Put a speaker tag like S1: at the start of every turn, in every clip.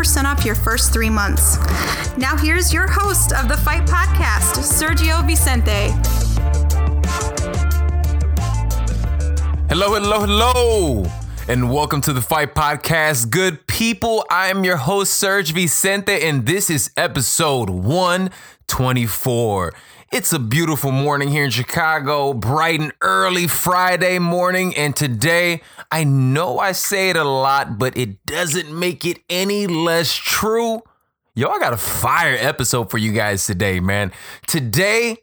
S1: off your first three months. Now, here's your host of the Fight Podcast, Sergio Vicente.
S2: Hello, hello, hello, and welcome to the Fight Podcast. Good people, I am your host, Serge Vicente, and this is episode 124. It's a beautiful morning here in Chicago, bright and early Friday morning. And today, I know I say it a lot, but it doesn't make it any less true. Yo, I got a fire episode for you guys today, man. Today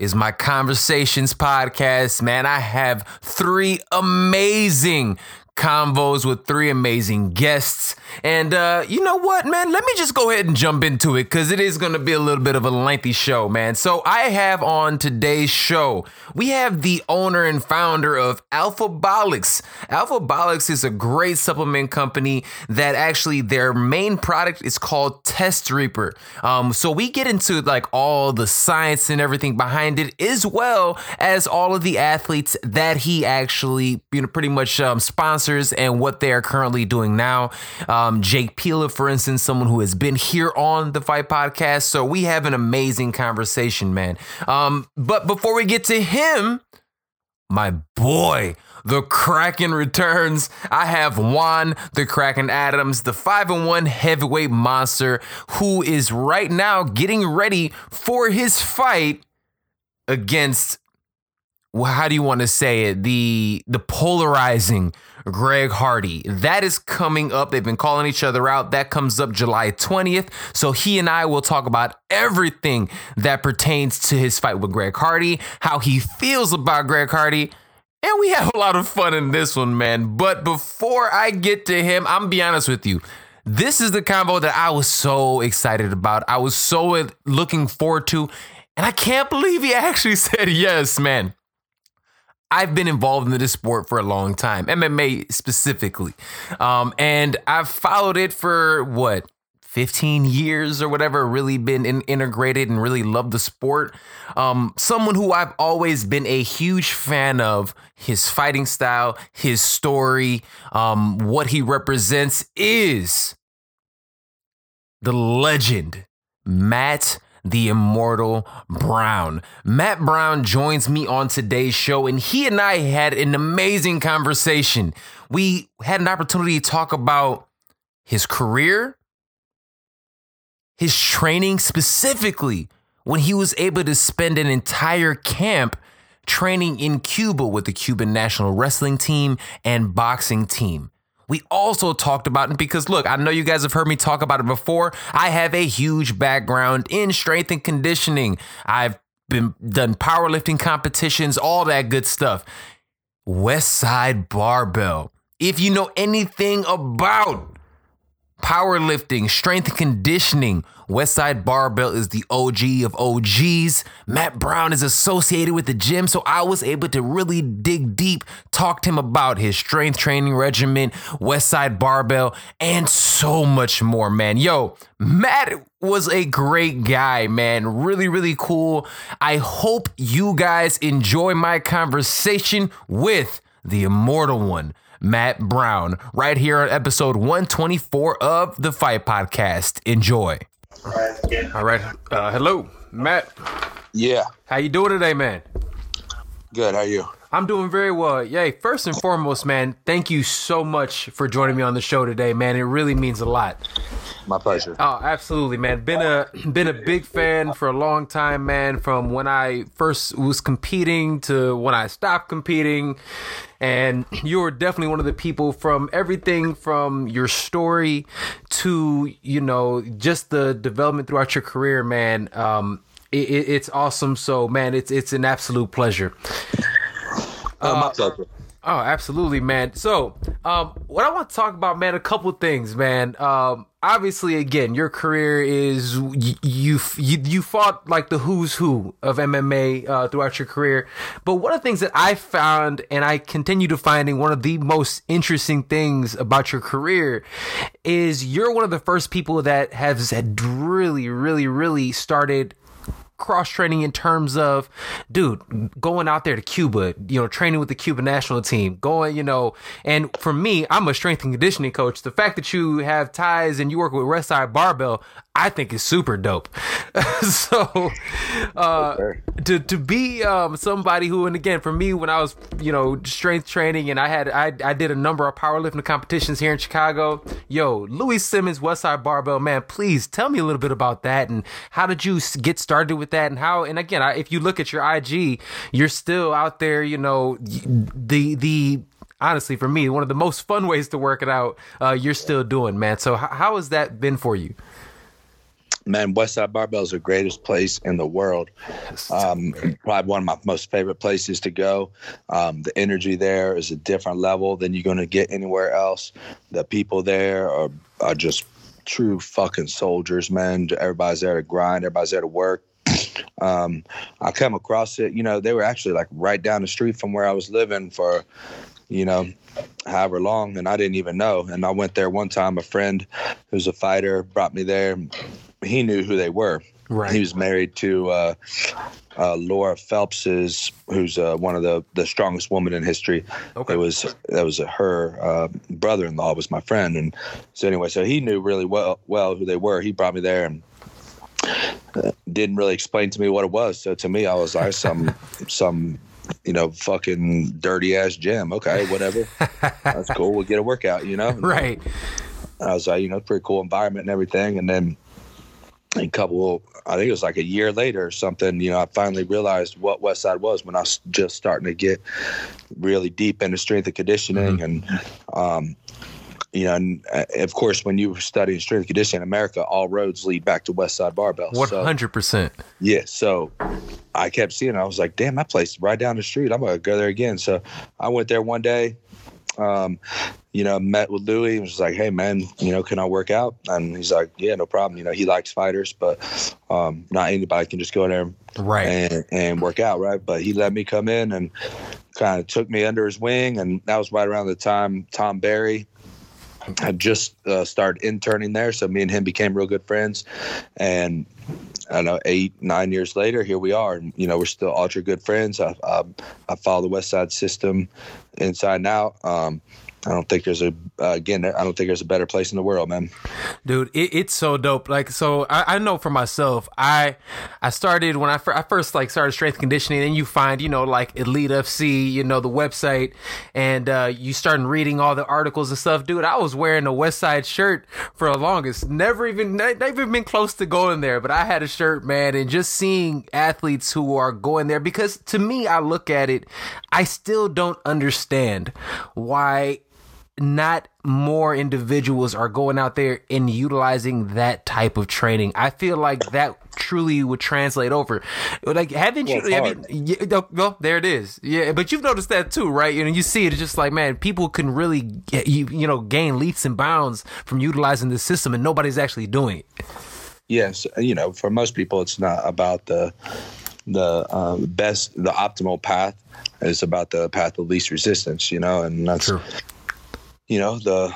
S2: is my Conversations podcast, man. I have three amazing convos with three amazing guests. And uh, you know what, man? Let me just go ahead and jump into it because it is going to be a little bit of a lengthy show, man. So I have on today's show, we have the owner and founder of Alphabolix. Alphabolix is a great supplement company that actually their main product is called Test Reaper. Um, so we get into like all the science and everything behind it, as well as all of the athletes that he actually, you know, pretty much um, sponsors and what they are currently doing now. Um, Jake Pila, for instance, someone who has been here on the Fight Podcast. So we have an amazing conversation, man. Um, but before we get to him, my boy, the Kraken returns. I have Juan, the Kraken Adams, the 5 and 1 heavyweight monster, who is right now getting ready for his fight against how do you want to say it? The the polarizing Greg Hardy. That is coming up. They've been calling each other out. That comes up July 20th. So he and I will talk about everything that pertains to his fight with Greg Hardy, how he feels about Greg Hardy. And we have a lot of fun in this one, man. But before I get to him, I'm be honest with you. This is the combo that I was so excited about. I was so uh, looking forward to. And I can't believe he actually said yes, man. I've been involved in this sport for a long time, MMA specifically. Um, and I've followed it for what, 15 years or whatever, really been in, integrated and really loved the sport. Um, someone who I've always been a huge fan of his fighting style, his story, um, what he represents is the legend, Matt the immortal Brown. Matt Brown joins me on today's show, and he and I had an amazing conversation. We had an opportunity to talk about his career, his training specifically, when he was able to spend an entire camp training in Cuba with the Cuban national wrestling team and boxing team. We also talked about it because look, I know you guys have heard me talk about it before. I have a huge background in strength and conditioning. I've been done powerlifting competitions, all that good stuff. West Side Barbell. If you know anything about powerlifting, strength conditioning, Westside Barbell is the OG of OGs. Matt Brown is associated with the gym, so I was able to really dig deep, talk to him about his strength training regimen, Westside Barbell, and so much more, man. Yo, Matt was a great guy, man. Really, really cool. I hope you guys enjoy my conversation with the immortal one. Matt Brown, right here on episode 124 of the Fight Podcast. Enjoy. All right. Uh, hello, Matt.
S3: Yeah.
S2: How you doing today, man?
S3: Good. How are you?
S2: I'm doing very well. Yay. First and foremost, man, thank you so much for joining me on the show today, man. It really means a lot.
S3: My pleasure.
S2: Oh, absolutely, man. Been a been a big fan for a long time, man. From when I first was competing to when I stopped competing, and you were definitely one of the people from everything from your story to you know just the development throughout your career, man. Um, it, it, it's awesome. So, man, it's it's an absolute pleasure.
S3: Uh, pleasure.
S2: Oh, absolutely, man. So, um, what I want to talk about, man, a couple things, man. Um, obviously, again, your career is you you you, you fought like the who's who of MMA uh, throughout your career. But one of the things that I found, and I continue to finding one of the most interesting things about your career, is you're one of the first people that has really, really, really started cross training in terms of, dude, going out there to Cuba, you know, training with the Cuban national team, going, you know, and for me, I'm a strength and conditioning coach. The fact that you have ties and you work with Westside Barbell, I think is super dope. so, uh, to to be um, somebody who, and again, for me, when I was you know strength training and I had I I did a number of powerlifting competitions here in Chicago. Yo, Louie Simmons, Westside Barbell, man, please tell me a little bit about that and how did you get started with that and how? And again, I, if you look at your IG, you're still out there. You know, the the honestly for me one of the most fun ways to work it out uh, you're still doing man so h- how has that been for you
S3: Man, Westside Barbell is the greatest place in the world. Um, probably one of my most favorite places to go. Um, the energy there is a different level than you're going to get anywhere else. The people there are, are just true fucking soldiers, man. Everybody's there to grind, everybody's there to work. Um, I come across it, you know, they were actually like right down the street from where I was living for, you know, however long, and I didn't even know. And I went there one time. A friend who's a fighter brought me there he knew who they were.
S2: Right.
S3: He was married to uh, uh, Laura Phelps's, who's uh, one of the, the strongest women in history.
S2: Okay.
S3: It was that was her uh, brother-in-law was my friend, and so anyway, so he knew really well well who they were. He brought me there and didn't really explain to me what it was. So to me, I was like some some you know fucking dirty ass gym. Okay, whatever. That's cool. We'll get a workout. You know.
S2: right.
S3: I was like, you know, pretty cool environment and everything, and then a couple i think it was like a year later or something you know i finally realized what west side was when i was just starting to get really deep into strength and conditioning mm-hmm. and um, you know, and uh, of course, when you study strength and conditioning in America, all roads lead back to West Side Barbell.
S2: One hundred percent.
S3: Yeah. So I kept seeing. It. I was like, "Damn, that place right down the street. I'm gonna go there again." So I went there one day. Um, you know, met with Louie and was like, "Hey, man, you know, can I work out?" And he's like, "Yeah, no problem." You know, he likes fighters, but um, not anybody can just go in there
S2: right
S3: and, and work out, right? But he let me come in and kind of took me under his wing, and that was right around the time Tom Barry had just uh, started interning there, so me and him became real good friends, and I know, eight, nine years later, here we are. And, you know, we're still ultra good friends. I, I, I follow the West Side system inside and out. Um, I don't think there's a uh, again. I don't think there's a better place in the world, man.
S2: Dude, it, it's so dope. Like, so I, I, know for myself, I I started when I, fir- I first like started strength conditioning, and you find you know like Elite FTS, you know the website, and uh, you start reading all the articles and stuff. Dude, I was wearing a West Side shirt for the longest. Never even never even been close to going there, but I had a shirt, man, and just seeing athletes who are going there because to me, I look at it, I still don't understand why not more individuals are going out there and utilizing that type of training. I feel like that truly would translate over. Like, haven't you? Well, have you yeah, well, there it is. Yeah, but you've noticed that too, right? You know, you see it. It's just like, man, people can really, get, you you know, gain leaps and bounds from utilizing the system, and nobody's actually doing it.
S3: Yes, you know, for most people, it's not about the the um, best, the optimal path. It's about the path of least resistance, you know, and that's. True you know, the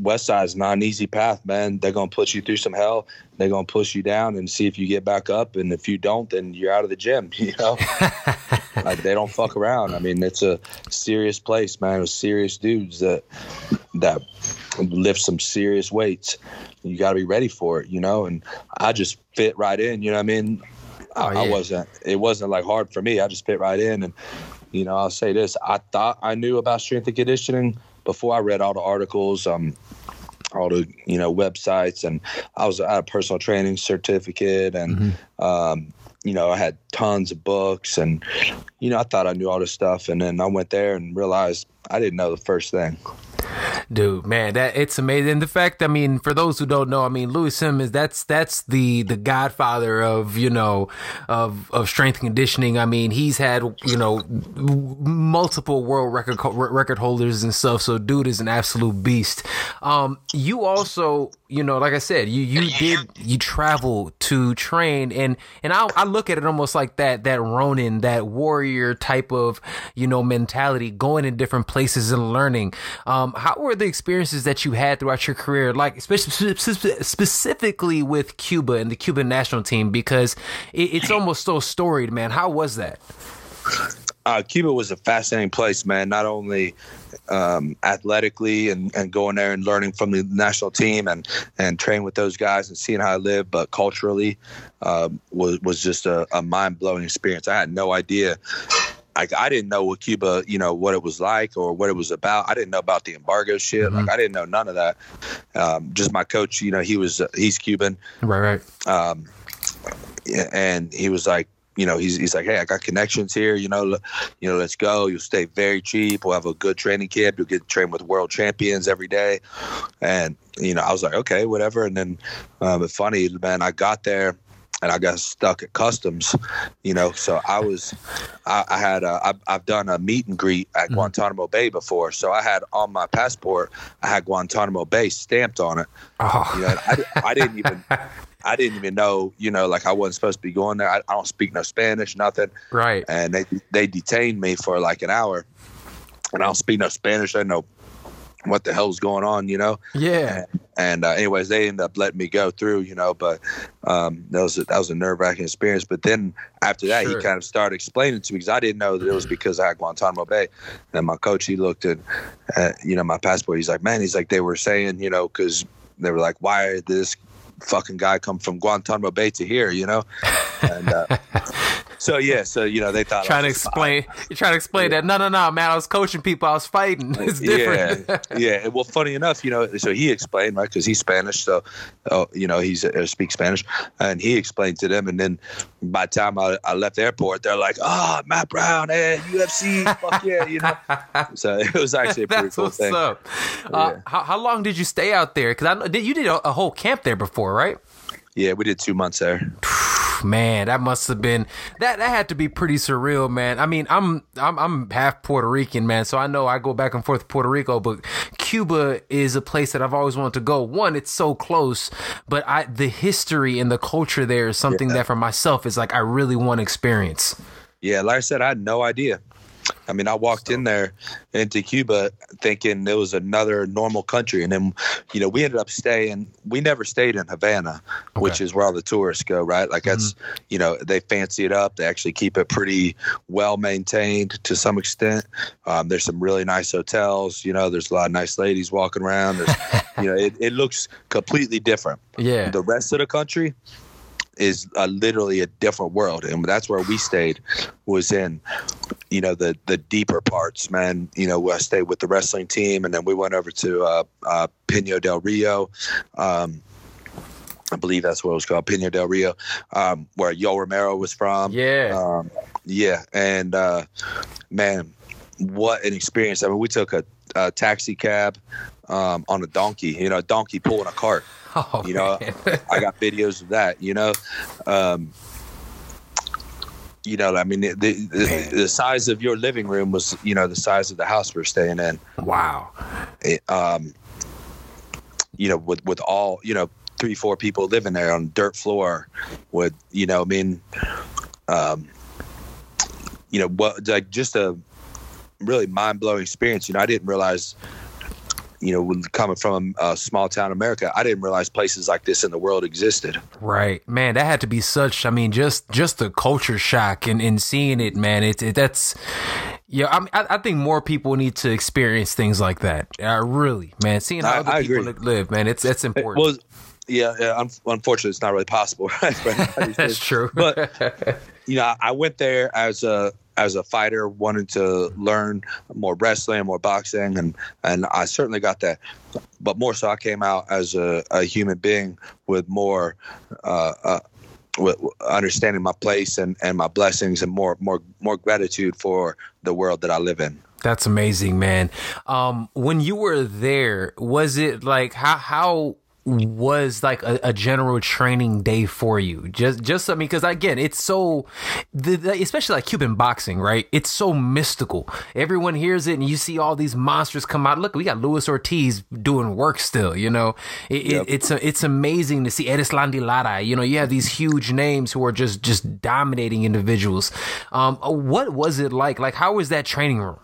S3: West Side is not an easy path, man. They're gonna push you through some hell. They're gonna push you down and see if you get back up. And if you don't, then you're out of the gym. You know, like, they don't fuck around. I mean, it's a serious place, man. With serious dudes that that lift some serious weights. You got to be ready for it, you know. And I just fit right in. You know what I mean? I,
S2: Oh,
S3: I
S2: yeah.
S3: wasn't. It wasn't like hard for me. I just fit right in, and you know, I'll say this: I thought I knew about strength and conditioning before I read all the articles, um, all the you know websites, and I was I had a personal training certificate, and
S2: Mm-hmm.
S3: um, you know, I had tons of books, and you know, I thought I knew all this stuff, and then I went there and realized I didn't know the first thing.
S2: Dude, man, that it's amazing. And the fact, I mean, for those who don't know, I mean, Louie Simmons, that's that's the the godfather of you know of of strength conditioning. I mean, he's had you know multiple world record record holders and stuff. So, dude is an absolute beast. Um, you also, you know, like I said, you you did you travel to train, and and I I look at it almost like that that Ronin, that warrior type of you know mentality, going in different places and learning. Um, how were the experiences that you had throughout your career, like especially specifically with Cuba and the Cuban national team, because it, it's almost so storied, man. How was that?
S3: uh, Cuba was a fascinating place, man. Not only um, athletically and, and going there and learning from the national team and and training with those guys and seeing how I live, but culturally um, was was just a, a mind blowing experience. I had no idea. Like I didn't know what Cuba, you know, what it was like or what it was about. I didn't know about the embargo shit. Like I didn't know none of that. Um, just my coach, you know, he was uh, he's Cuban
S2: Right, right.
S3: um, and he was like, you know, he's, he's like, hey, I got connections here. You know, you know, let's go. You'll stay very cheap. We'll have a good training camp. You'll get trained with world champions every day. And you know, I was like, okay, whatever. And then, um, but funny, man, I got there. And I got stuck at customs, you know. So I was, I, I had, a, I, I've done a meet and greet at mm-hmm. Guantanamo Bay before. So I had on my passport, I had Guantanamo Bay stamped on it.
S2: Oh,
S3: You know, I, I didn't even I didn't even know, you know, like I wasn't supposed to be going there. I, I don't speak no Spanish, nothing.
S2: right.
S3: And they they detained me for like an hour, and I don't speak no Spanish. I know what the hell's going on, you know.
S2: Yeah.
S3: And uh, anyways, they ended up letting me go through, you know. But um, that was a, that was a nerve wracking experience. But then after that,
S2: Sure.
S3: he kind of started explaining to me because I didn't know that it was because I had Guantanamo Bay. And my coach, he looked at, uh, you know, my passport. He's like, man, he's like, they were saying, you know, because they were like, why this fucking guy come from Guantanamo Bay to here, you know? And uh, so yeah, so you know, they thought
S2: Trying to explain, you're trying to explain that. No, no, no, man. I was coaching people. I was fighting. It's different.
S3: Yeah, yeah. Well, funny enough, you know, so he explained, right, because he's Spanish, so uh, you know he's uh, speaks Spanish, and he explained to them, and then by the time I, I left the airport, they're like, "Oh, Matt Brown, hey, UFC, fuck yeah," you know. So it was actually a pretty
S2: That's
S3: cool
S2: what's
S3: thing.
S2: up. Uh,
S3: Yeah.
S2: how, how long did you stay out there? Because I know did- you did a, a whole camp there before, right?
S3: Yeah, we did two months there.
S2: Man, that must have been that. That had to be pretty surreal, man. I mean, I'm I'm I'm half Puerto Rican, man, so I know I go back and forth to Puerto Rico, but Cuba is a place that I've always wanted to go. One, it's so close, but I the history and the culture there is something that for myself is like I really want to experience.
S3: Yeah, like I said, I had no idea. I mean, I walked in there into Cuba thinking it was another normal country, and then, you know, we ended up staying. We never stayed in Havana, which is where all the tourists go, right? Like that's, you know, they fancy it up. They actually keep it pretty well maintained to some extent. Um, there's some really nice hotels. You know, there's a lot of nice ladies walking around. There's, you know, it, it looks completely different.
S2: Yeah,
S3: The rest of the country is uh, literally a different world, and that's where we stayed. Was in, you know, the the deeper parts, man. You know, I stayed with the wrestling team, and then we went over to uh, uh, Pinar del Rio. Um, I believe that's what it was called, Pinar del Rio, um, where Yoel Romero was from.
S2: yeah,
S3: Um, yeah, and uh, man, what an experience! I mean, we took a, a taxi cab um, on a donkey. You know, a donkey pulling a cart.
S2: oh,
S3: you know. I got videos of that. You know, um, you know, I mean, the, the the size of your living room was, you know, the size of the house we're staying in.
S2: wow,
S3: It, um, you know, with with all, you know, three four people living there on dirt floor, with you know, I mean, um, you know, what like just a really mind blowing experience. You know, I didn't realize. You know, coming from a small town America, I didn't realize places like this in the world existed.
S2: Right, man. That had to be such. I mean, just just the culture shock and, and seeing it, man. It, it that's yeah. I, mean, I I think more people need to experience things like that. Uh, really, man. Seeing how
S3: I-
S2: other
S3: I
S2: people
S3: agree.
S2: live, man. It's that's important.
S3: Well, Yeah, yeah un- unfortunately, it's not really possible. Right?
S2: That's true.
S3: but you know, I went there as a as a fighter, wanted to learn more wrestling, more boxing, and and I certainly got that. But more so, I came out as a, a human being with more. Uh, uh, with understanding my place and, and my blessings and more more more gratitude for the world that I live in.
S2: That's amazing, man. Um, when you were there, was it like how how was like a, a, general training day for you? Just, just I mean, because again, it's so, the, the, especially like Cuban boxing, right? It's so mystical. Everyone hears it, and you see all these monsters come out. Look, we got Luis Ortiz doing work still. You know, it, yep. it, it's a, it's amazing to see Erislandy Lara. You know, you have these huge names who are just just dominating individuals. Um, what was it like? Like, how was that training room?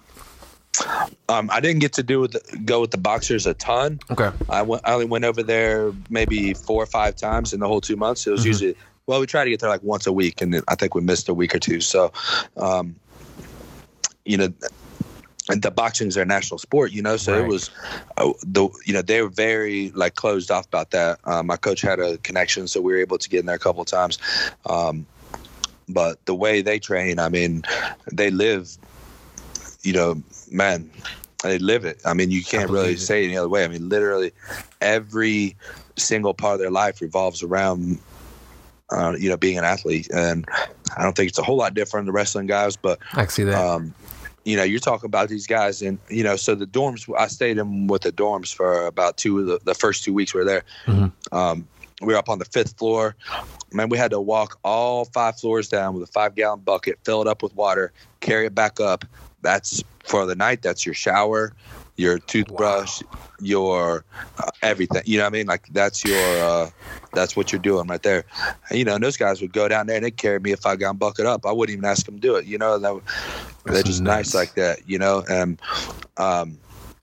S3: Um, I didn't get to do with the, go with the boxers a ton.
S2: Okay.
S3: I went. I only went over there maybe four or five times in the whole two months. It was mm-hmm. usually well, we try to get there like once a week, and I think we missed a week or two. So, um, you know, and the boxing is their national sport, you know. So right. it was uh, the you know they were very like closed off about that. Um, my coach had a connection, so we were able to get in there a couple of times. Um, but the way they train, I mean, they live you know, man, they live it. I mean, you can't really it. say it any other way. I mean, literally every single part of their life revolves around, uh, you know, being an athlete. And I don't think it's a whole lot different than the wrestling guys, but
S2: I see that. Um,
S3: you know, you're talking about these guys, and you know, so the dorms. I stayed in with the dorms for about two of the, the first two weeks we were there. Mm-hmm. Um, we were up on the fifth floor. Man, we had to walk all five floors down with a five gallon bucket, fill it up with water, carry it back up, that's for the night. That's your shower, your toothbrush, wow. your uh, everything. You know what I mean? Like that's your uh, that's what you're doing right there. And, you know, and those guys would go down there and they carry me a five gallon bucket up. I wouldn't even ask them to do it. You know, that, they're just nice. nice like that. You know, and um,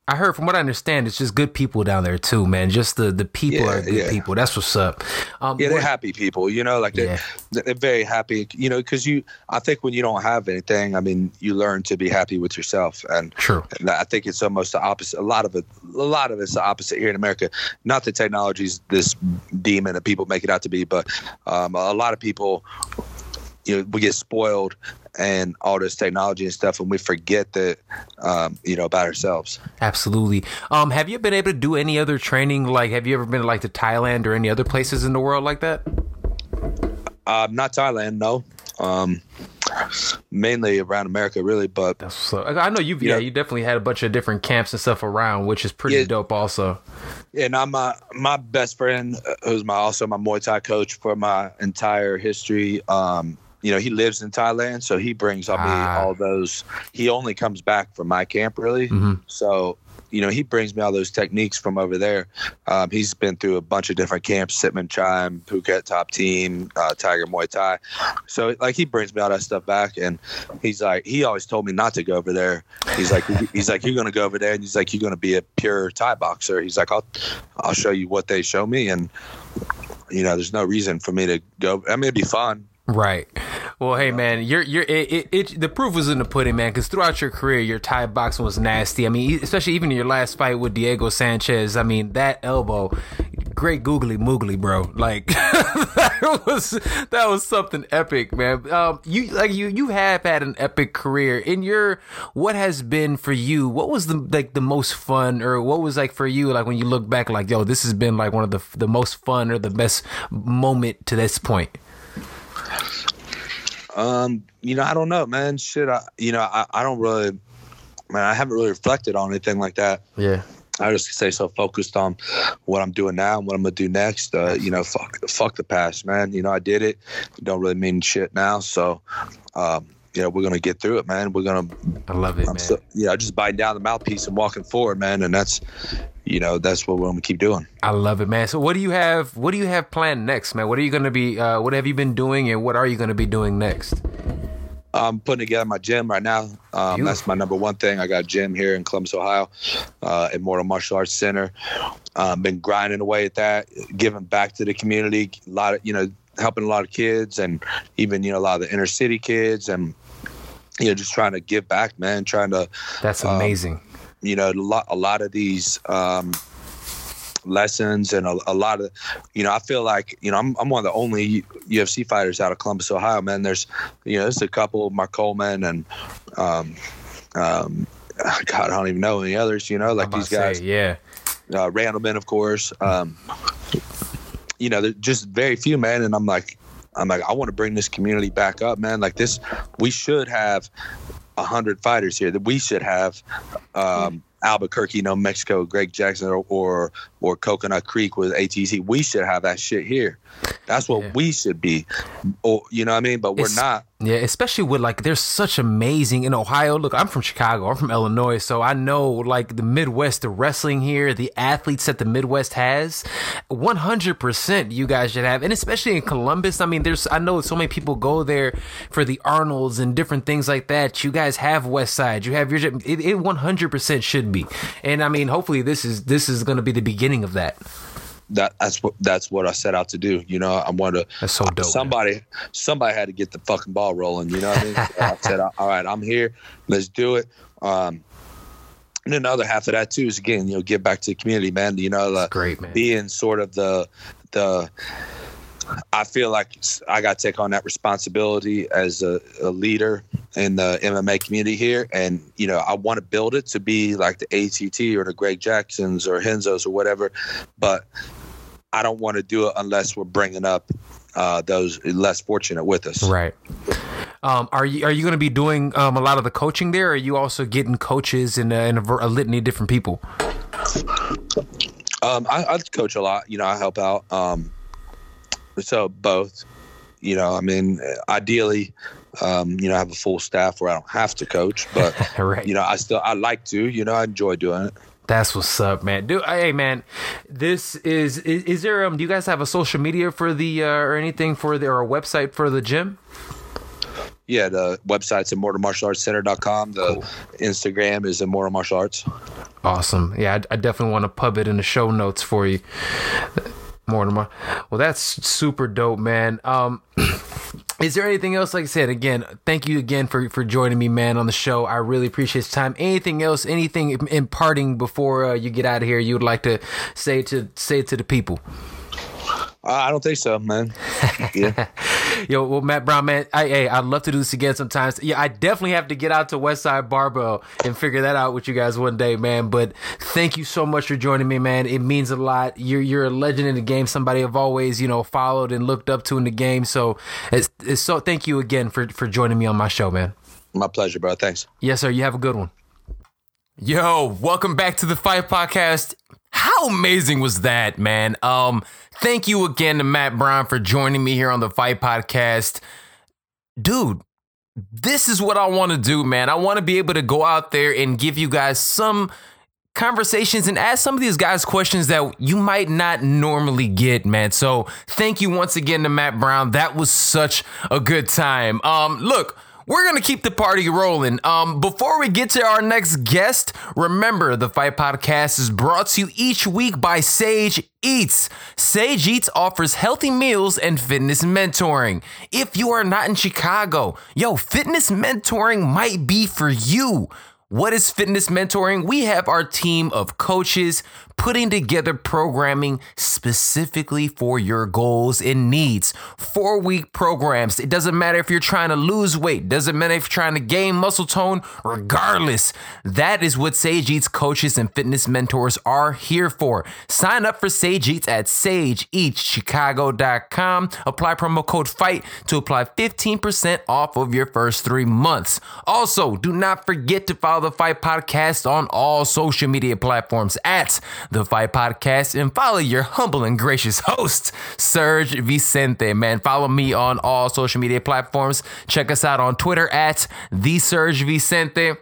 S2: I heard from what I understand, it's just good people down there too, man. Just the the people yeah, are good yeah. people. That's what's up.
S3: Um, yeah, they're happy people. You know, like they're yeah. they're very happy. You know, because you, I think when you don't have anything, I mean, you learn to be happy with yourself, and
S2: true.
S3: And I think it's almost the opposite. A lot of it, a lot of it's the opposite here in America. Not that technology's this demon that people make it out to be, but um, a lot of people you know we get spoiled and all this technology and stuff and we forget that um, you know about ourselves
S2: absolutely um, have you been able to do any other training like have you ever been like to thailand or any other places in the world like that
S3: uh, not thailand no um, mainly around America, really. But
S2: so, I know you've you yeah, you definitely had a bunch of different camps and stuff around, which is pretty yeah, dope, also.
S3: Yeah, now my my best friend, uh, who's my also my Muay Thai coach for my entire history. Um, you know, he lives in Thailand, so he brings up ah. all those. He only comes back from my camp, really. Mm-hmm. So, you know, he brings me all those techniques from over there. Um, he's been through a bunch of different camps, Sitmonchai, Phuket Top Team, uh, Tiger Muay Thai. So, like, he brings me all that stuff back, and he's like, he always told me not to go over there. He's like, he's like, you're gonna go over there, and he's like, you're gonna be a pure Thai boxer. He's like, I'll, I'll show you what they show me, and you know, there's no reason for me to go. I mean, it'd be fun
S2: Right. Well, hey man, you're you're it, it, it the proof was in the pudding, man. Because throughout your career, your Thai boxing was nasty. I mean, especially even in your last fight with Diego Sanchez. I mean, that elbow, great googly moogly, bro. Like that was that was something epic, man. Um, you like you you have had an epic career in your what has been for you. What was the like the most fun, or what was like for you, like when you look back, like yo, this has been like one of the the most fun or the best moment to this point.
S3: Um, you know, I don't know, man. Shit, I, you know, I, I don't really, man, I haven't really reflected on anything like that.
S2: Yeah.
S3: I just say so focused on what I'm doing now and what I'm gonna do next. Uh, you know, fuck, fuck the past, man. You know, I did it. it don't really mean shit now. So, um, you know, we're gonna get through it, man. We're gonna.
S2: I love it, I'm man. So,
S3: yeah, just biting down the mouthpiece and walking forward, man. And that's, you know, that's what we're gonna keep doing.
S2: I love it, man. So, what do you have? What do you have planned next, man? What are you gonna be? Uh, what have you been doing, and what are you gonna be doing next?
S3: I'm putting together my gym right now. Um, that's my number one thing. I got a gym here in Columbus, Ohio, uh, Immortal Martial Arts Center. Um, been grinding away at that, giving back to the community. A lot of, you know, helping a lot of kids and even, you know, a lot of the inner city kids and you know, just trying to give back, man. Trying to.
S2: That's um, amazing. Um,
S3: you know, a lot, a lot of these. Um, lessons and a, a, lot of, you know, I feel like, you know, I'm, I'm one of the only UFC fighters out of Columbus, Ohio, man. There's, you know, there's a couple, Mark Coleman and, um, um, God, I don't even know any others, you know, like these guys.
S2: Say, yeah.
S3: Uh, Randleman, of course. Um, you know, just very few, man. And I'm like, I'm like, I want to bring this community back up, man. Like this, we should have a hundred fighters here. That we should have um, Albuquerque, New Mexico, Greg Jackson, or, or or Coconut Creek with ATT. We should have that shit here. That's what yeah. we should be. Or you know what I mean? But we're it's, not.
S2: Yeah, especially with like there's such amazing in Ohio. Look, I'm from Chicago. I'm from Illinois, so I know like the Midwest, the wrestling here, the athletes that the Midwest has. 100% you guys should have, and especially in Columbus. I mean, there's I know so many people go there for the Arnold's and different things like that. You guys have West Side. You have your it, it 100% should be, and I mean, hopefully this is this is going to be the beginning of that
S3: that that's what that's what I set out to do. You know, I want to.
S2: That's so dope.
S3: Somebody man. somebody had to get the fucking ball rolling. You know what I mean? I said, all right, I'm here. Let's do it. Um, and then the other half of that too is again, you know, give back to the community, man. You know, uh,
S2: great man.
S3: Being sort of the the I feel like I got to take on that responsibility as a, a, leader in the MMA community here. And, you know, I want to build it to be like the ATT or the Greg Jacksons or Renzos or whatever. But I don't want to do it unless we're bringing up uh, those less fortunate with us.
S2: Right. Um, are you are you going to be doing um, a lot of the coaching there? Or are you also getting coaches and, a, a, litany of different people?
S3: Um, I, I, coach a lot. You know, I help out. Um, so both. You know, I mean, ideally, um, you know, I have a full staff where I don't have to coach, but right. you know, I still I like to. You know, I enjoy doing it.
S2: That's what's up, man. Do hey, man, this is is, is there um? Do you guys have a social media for the uh, or anything for the or a website for the gym?
S3: Yeah, the website's immortalmartialartscenter.com. The cool. Instagram is immortal martial arts.
S2: Awesome. Yeah, I, I definitely want to pub it in the show notes for you. Mortimer. Well, that's super dope, man. Um, is there anything else? Like I said, again, thank you again for for joining me, man, on the show. I really appreciate your time. Anything else? Anything imparting before uh, you get out of here? You would like to say to say to the people?
S3: Uh, I don't think so, man. Yeah.
S2: Yo, well, Matt Brown, man, I, hey, I'd love to do this again sometimes. Yeah, I definitely have to get out to Westside Barbell and figure that out with you guys one day, man. But thank you so much for joining me, man. It means a lot. You're you're a legend in the game. Somebody I've always you know followed and looked up to in the game. So it's, it's so thank you again for for joining me on my show, man.
S3: My pleasure, bro. Thanks.
S2: Yes, sir. You have a good one. Yo, welcome back to the Fight Podcast. How amazing was that, man? Um, thank you again to Matt Brown for joining me here on the Fight Podcast. Dude, this is what I want to do, man. I want to be able to go out there and give you guys some conversations and ask some of these guys questions that you might not normally get, man. So thank you once again to Matt Brown. That was such a good time. Um, look, we're gonna keep the party rolling. Um, before we get to our next guest, remember the Fight Podcast is brought to you each week by Sage Eats. Sage Eats offers healthy meals and fitness mentoring. If you are not in Chicago, yo, fitness mentoring might be for you. What is fitness mentoring? We have our team of coaches putting together programming specifically for your goals and needs. Four week programs. It doesn't matter if you're trying to lose weight, doesn't matter if you're trying to gain muscle tone, regardless. That is what Sage Eats coaches and fitness mentors are here for. Sign up for Sage Eats at sageeatschicago.com. Apply promo code FIGHT to apply 15% off of your first three months. Also, do not forget to follow the Fight Podcast on all social media platforms at the Fight Podcast, and follow your humble and gracious host, Serge Vicente. Man, follow me on all social media platforms. Check us out on Twitter at the Serge Vicente.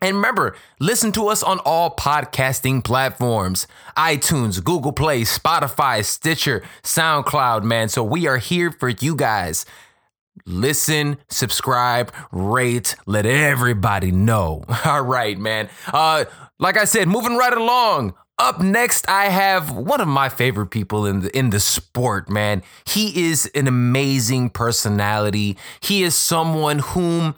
S2: And remember, listen to us on all podcasting platforms iTunes, Google Play, Spotify, Stitcher, SoundCloud, man. So we are here for you guys. Listen, subscribe, rate, let everybody know. All right, man. Uh, like I said, moving right along. Up next, I have one of my favorite people in the in the sport, man. He is an amazing personality. He is someone whom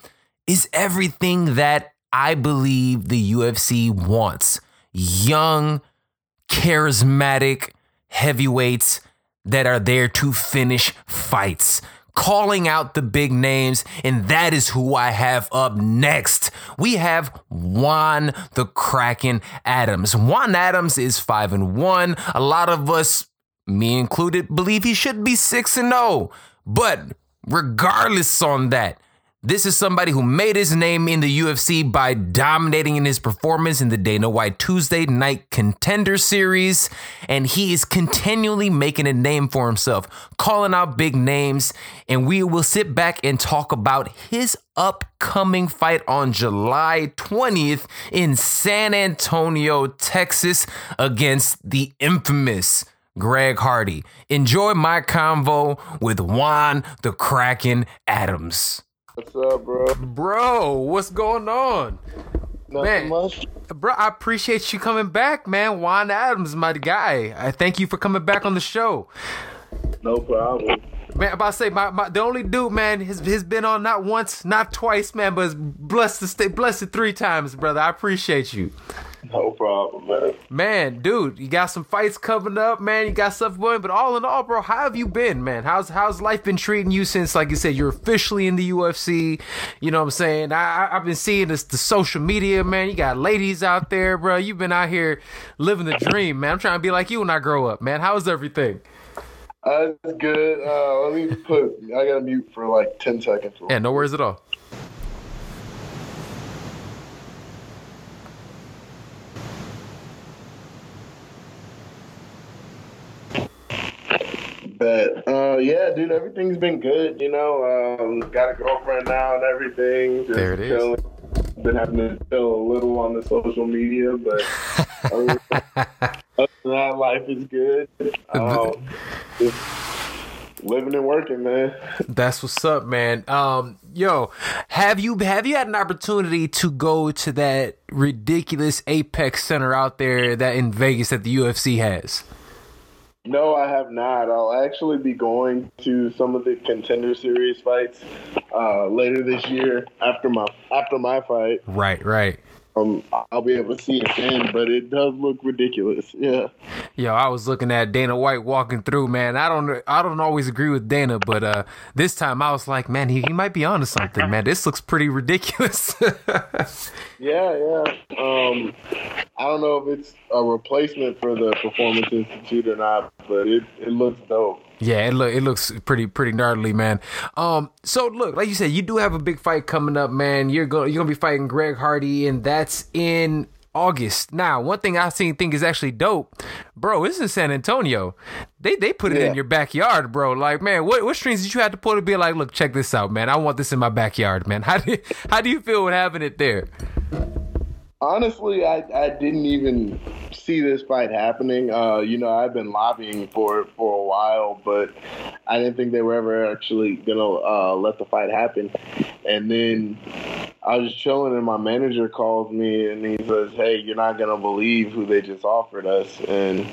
S2: is everything that I believe the UFC wants. Young, charismatic heavyweights that are there to finish fights calling out the big names, and that is who I have up next. We have Juan the Kraken Adams. Juan Adams is 5 and 1. A lot of us, me included, believe he should be 6 and 0. But regardless on that, this is somebody who made his name in the UFC by dominating in his performance in the Dana White Tuesday Night Contender Series, and he is continually making a name for himself, calling out big names, and we will sit back and talk about his upcoming fight on July 20th in San Antonio, Texas against the infamous Greg Hardy. Enjoy my convo with Juan the Kraken Adams.
S4: What's up, bro?
S2: Bro, what's going on?
S4: Nothing
S2: Man.
S4: much.
S2: Bro, I appreciate you coming back, man. Juan Adams, my guy. I thank you for coming back on the show.
S4: No problem.
S2: Man, about to say my, my the only dude, man, has has been on not once, not twice, man, but blessed to stay blessed three times, brother. I appreciate you.
S4: No problem, man.
S2: Man, dude, you got some fights coming up, man. You got stuff going, but all in all, bro, how have you been, man? How's how's life been treating you since, like you said, you're officially in the UFC? You know what I'm saying? I, I I've been seeing this the social media, man. You got ladies out there, bro. You've been out here living the dream, man. I'm trying to be like you when I grow up, man. How's everything?
S4: Uh, it's good. Uh, let me put. I gotta mute for like ten seconds.
S2: Yeah, no worries at all.
S4: But uh, yeah, dude, everything's been good. You know, um, got a girlfriend now and everything. Just
S2: There it is.
S4: chilling. Been having to chill a little on the social media, but other other than that, life is good. Um, just living and working, man.
S2: That's what's up, man. Um, yo, have you have you had an opportunity to go to that ridiculous Apex Center out there that in Vegas that the UFC has?
S4: No, I have not. I'll actually be going to some of the contender series fights uh, later this year after my after my fight.
S2: Right, right.
S4: Um, I'll be able to see it then, but it does look ridiculous. Yeah.
S2: Yo, I was looking at Dana White walking through, man. I don't I don't always agree with Dana, but uh this time I was like, man, he, he might be onto something, man. This looks pretty ridiculous.
S4: Yeah, yeah. Um, I don't know if it's a replacement for the Performance Institute or not, but it, it looks dope.
S2: Yeah, it look it looks pretty pretty gnarly, man. Um, so look, like you said, you do have a big fight coming up, man. You're going you're gonna be fighting Greg Hardy, and that's in August. Now, one thing I seen think is actually dope, bro. This is San Antonio. They they put it in your backyard, bro. Like, man, what what strings did you have to pull to be like, look, check this out, man. I want this in my backyard, man. How do you, how do you feel with having it there?
S4: Honestly, I, I didn't even see this fight happening. Uh, you know, I've been lobbying for it for a while, but I didn't think they were ever actually gonna uh, let the fight happen. And then I was chilling, and my manager calls me, and he says, "Hey, you're not gonna believe who they just offered us." And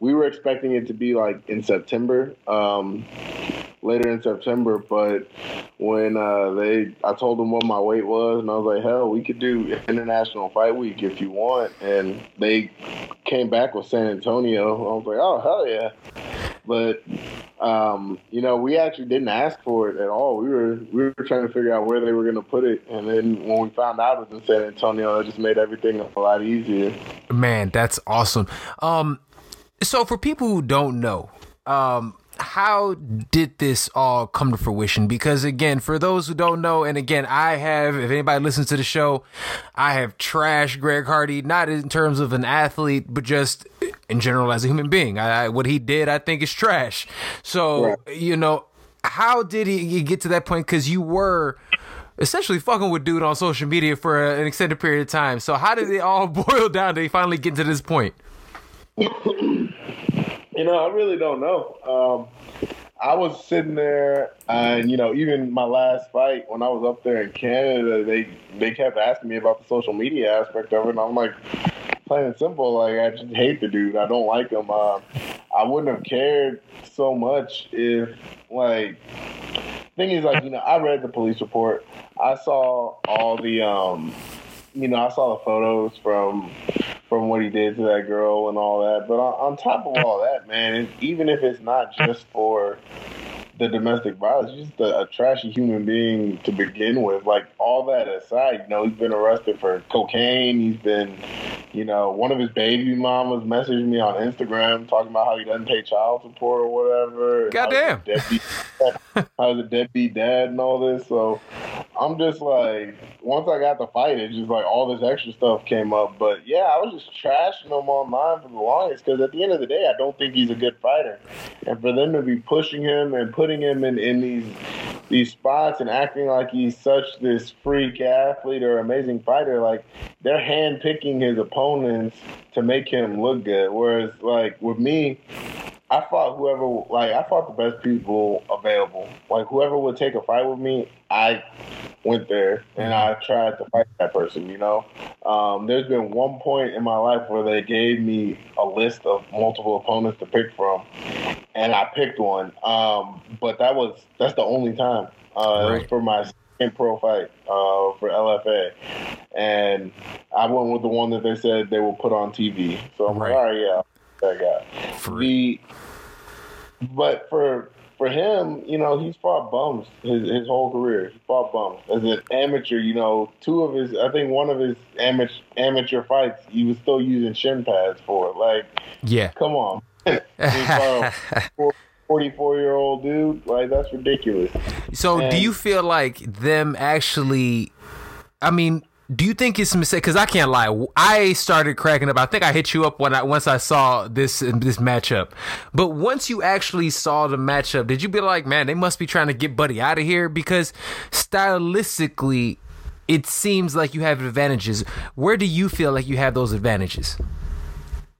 S4: we were expecting it to be like in September. Um, later in September, but when uh, they, I told them what my weight was, and I was like, hell, we could do International Fight Week if you want, and they came back with San Antonio. I was like, oh hell yeah, but um, you know, we actually didn't ask for it at all. We were we were trying to figure out where they were going to put it, and then when we found out it was in San Antonio, it just made everything a lot easier.
S2: Man, that's awesome. Um, so for people who don't know, um, how did this all come to fruition? Because again, for those who don't know, and again, I have, if anybody listens to the show, I have trashed Greg Hardy, not in terms of an athlete, but just in general as a human being. I, I what he did, I think is trash. So,
S4: Right.
S2: you know, how did he he get to that point? Because you were essentially fucking with dude on social media for a- an extended period of time. So how did it all boil down to finally get to this point?
S4: You know, I really don't know. Um, I was sitting there, and you know, even my last fight when I was up there in Canada, they they kept asking me about the social media aspect of it, and I'm like, plain and simple, like I just hate the dude. I don't like him. Uh, I wouldn't have cared so much if, like, thing is, like, you know, I read the police report. I saw all the, um, you know, I saw the photos from from what he did to that girl and all that. But on, on top of all that, man, even if it's not just for the domestic violence, he's just a, a, trashy human being to begin with. Like all that aside, you know, he's been arrested for cocaine. He's been, you know, one of his baby mamas messaged me on Instagram talking about how he doesn't pay child support or whatever.
S2: Goddamn.
S4: I was a deadbeat dad and all this. So I'm just like, once I got the fight, it just like all this extra stuff came up. But yeah, I was just trashing him online for the longest because at the end of the day, I don't think he's a good fighter. And for them to be pushing him and putting him in, in these these spots and acting like he's such this freak athlete or amazing fighter, like they're handpicking his opponents to make him look good. Whereas like with me, I fought whoever like I fought the best people available. Like whoever would take a fight with me, I went there and I tried to fight that person. You know, um, there's been one point in my life where they gave me a list of multiple opponents to pick from, and I picked one. Um, but that was that's the only time. Uh, right. It was for my second pro fight uh, for LFA, and I went with the one that they said they will put on TV. So I'm right. like, all right, yeah that guy. Free. The, but for for him, you know, he's fought bums his his whole career. He fought bums as an amateur. You know, two of his, I think one of his amateur amateur fights, he was still using shin pads for. Like,
S2: yeah,
S4: come on. Uh, 44 year old dude like that's ridiculous
S2: so and, do you feel like them actually i mean do you think it's a mistake? Because I can't lie, I started cracking up. I think I hit you up when I once I saw this this matchup. But once you actually saw the matchup, did you be like, man, they must be trying to get Buddy out of here? Because stylistically, it seems like you have advantages. Where do you feel like you have those advantages?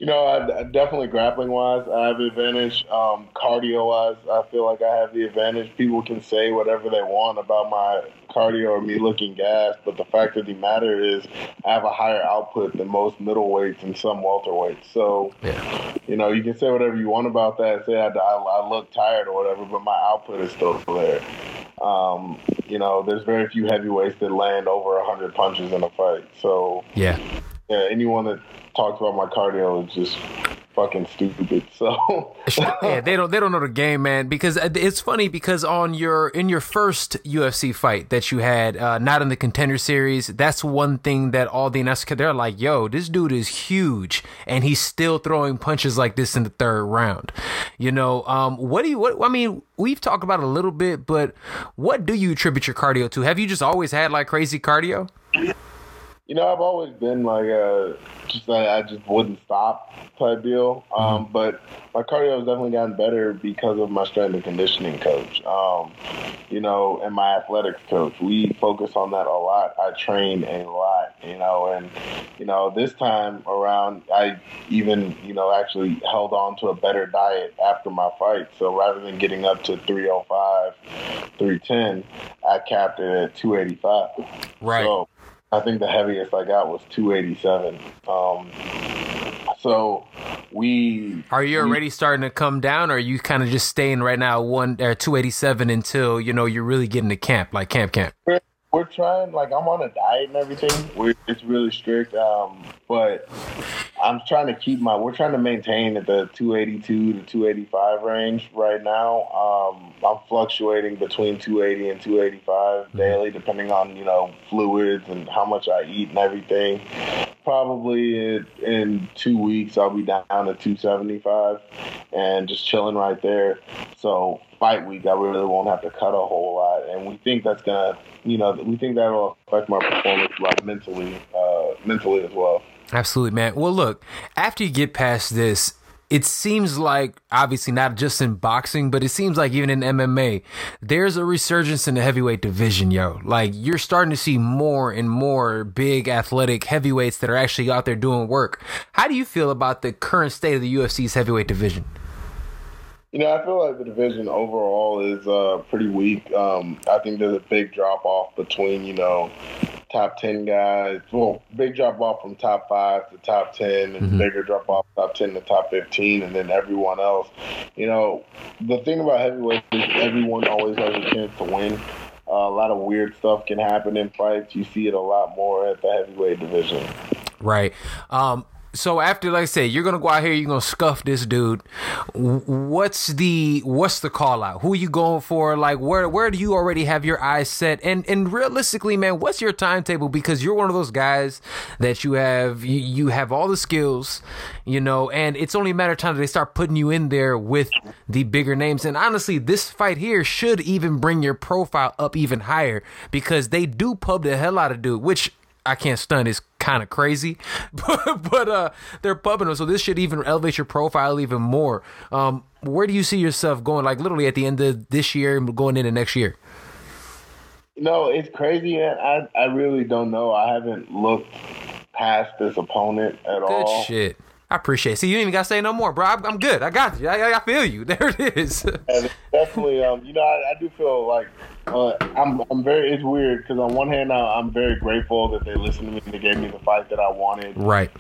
S4: You know, I, definitely grappling wise, I have the advantage. Um, cardio wise, I feel like I have the advantage. People can say whatever they want about my cardio or me looking gas, but the fact of the matter is, I have a higher output than most middleweights and some welterweights. So, yeah. you know, you can say whatever you want about that. Say I, I, I look tired or whatever, but my output is still there. Um, you know, there's very few heavyweights that land over 100 punches in a fight. So,
S2: yeah.
S4: Yeah, anyone that talks about my cardio is just fucking stupid. So
S2: yeah, they don't they don't know the game, man. Because uh, it's funny because on your in your first UFC fight that you had, uh, not in the contender series, that's one thing that all the announcers they're like, "Yo, this dude is huge, and he's still throwing punches like this in the third round." You know, um, what do you? What I mean, we've talked about a little bit, but what do you attribute your cardio to? Have you just always had like crazy cardio?
S4: You know, I've always been like a just like I just wouldn't stop type deal. Um, mm-hmm. But my cardio has definitely gotten better because of my strength and conditioning coach. Um, you know, and my athletics coach. We focus on that a lot. I train a lot. You know, and you know this time around, I even you know actually held on to a better diet after my fight. So rather than getting up to 305, 310, I capped it at 285.
S2: Right.
S4: So, I think the heaviest I got was 287. Um, so we
S2: are you already we, starting to come down, or are you kind of just staying right now one or 287 until you know you're really getting to camp, like camp camp?
S4: We're, we're trying. Like I'm on a diet and everything. We're, it's really strict, um, but I'm trying to keep my. We're trying to maintain at the 282 to 285 range right now. Um, I'm fluctuating between 280 and 285 mm-hmm. daily, depending on you know fluids and how much I eat and everything. Probably in, in two weeks, I'll be down to 275 and just chilling right there. So fight week, I really won't have to cut a whole lot, and we think that's gonna, you know, we think that'll affect my performance like mentally, uh, mentally as well.
S2: Absolutely, man. Well, look, after you get past this, it seems like obviously not just in boxing, but it seems like even in MMA, there's a resurgence in the heavyweight division, yo. Like you're starting to see more and more big athletic heavyweights that are actually out there doing work. How do you feel about the current state of the UFC's heavyweight division?
S4: You know, I feel like the division overall is uh, pretty weak. Um, I think there's a big drop off between, you know, top 10 guys. Well, big drop off from top five to top 10, and mm-hmm. bigger drop off top 10 to top 15, and then everyone else. You know, the thing about heavyweight is everyone always has a chance to win. Uh, a lot of weird stuff can happen in fights. You see it a lot more at the heavyweight division.
S2: Right. Um, so after like I said, you're gonna go out here, you're gonna scuff this dude. What's the what's the call out? Who are you going for? Like where where do you already have your eyes set? And and realistically, man, what's your timetable? Because you're one of those guys that you have you, you have all the skills, you know, and it's only a matter of time that they start putting you in there with the bigger names. And honestly, this fight here should even bring your profile up even higher because they do pub the hell out of dude, which I can't stun is kind of crazy, but, but uh, they're pumping them. So this should even elevate your profile even more. Um, where do you see yourself going? Like literally at the end of this year, going into next year.
S4: No, it's crazy, man. I I really don't know. I haven't looked past this opponent at
S2: Good
S4: all.
S2: Good shit. I appreciate it. See, you ain't even got to say no more, bro. I'm, I'm good. I got you. I, I, feel you. There it is.
S4: and definitely, um, you know, I, I do feel like uh, I'm, I'm very. It's weird because on one hand, I'm very grateful that they listened to me and they gave me the fight that I wanted.
S2: Right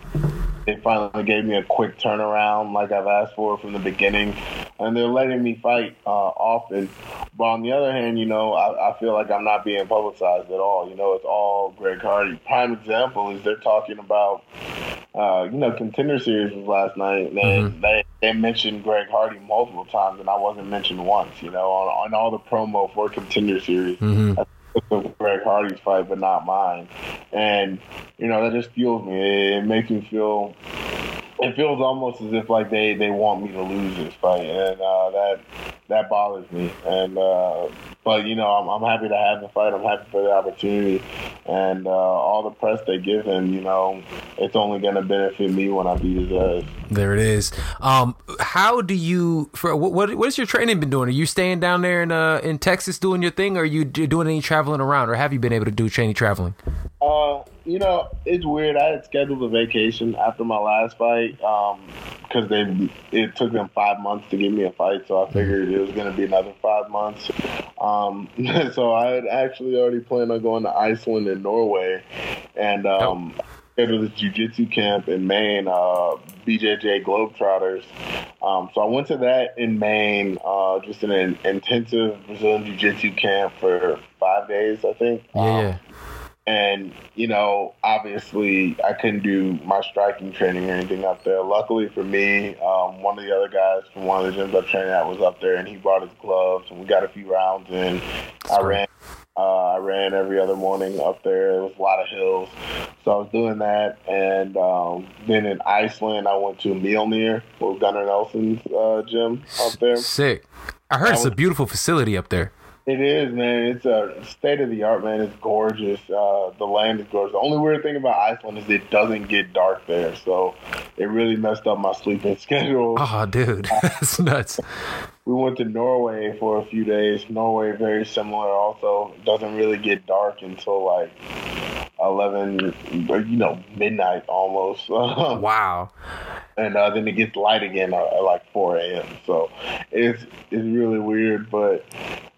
S4: they finally gave me a quick turnaround like I've asked for from the beginning. And they're letting me fight uh, often. But on the other hand, you know, I, I, feel like I'm not being publicized at all. You know, it's all Greg Hardy. Prime example is they're talking about, uh, you know, contender series was last night. And mm-hmm. they, they mentioned Greg Hardy multiple times, and I wasn't mentioned once, you know, on, on all the promo for contender series. Mm-hmm. Greg Hardy's fight, but not mine. And you know that just fuels me. It makes me feel. It feels almost as if like they, they want me to lose this fight, and uh, that that bothers me. And uh, but you know, I'm, I'm happy to have the fight. I'm happy for the opportunity, and uh, all the press they give him. You know, it's only going to benefit me when I beat his ass.
S2: There it is. Um, how do you? For what what has your training been doing? Are you staying down there in uh in Texas doing your thing, or are you doing any traveling around, or have you been able to do any traveling?
S4: Uh, you know, it's weird. I had scheduled a vacation after my last fight because um, they it took them five months to give me a fight, so I figured it was going to be another five months. Um, so I had actually already planned on going to Iceland and Norway, and um, oh. scheduled this jiu-jitsu camp in Maine, uh, BJJ Globetrotters. Um, so I went to that in Maine, uh, just an intensive Brazilian jiu-jitsu camp for five days, I think.
S2: Yeah. Um,
S4: and, you know, obviously I couldn't do my striking training or anything up there. Luckily for me, um, one of the other guys from one of the gyms I trained at was up there and he brought his gloves and we got a few rounds in. I ran uh, I ran every other morning up there. It was a lot of hills. So I was doing that. And um, then in Iceland, I went to Mjolnir, with Gunnar Nelson's uh, gym up there.
S2: Sick. I heard I it's was, a beautiful facility up there.
S4: It is, man. It's a state of the art, man. It's gorgeous. Uh, the land is gorgeous. The only weird thing about Iceland is it doesn't get dark there, so it really messed up my sleeping schedule.
S2: Oh, dude, that's nuts.
S4: We went to Norway for a few days. Norway, very similar. Also, it doesn't really get dark until like eleven, you know, midnight almost.
S2: wow
S4: and uh, then it gets light again at, at like 4 a.m. So it's it's really weird. But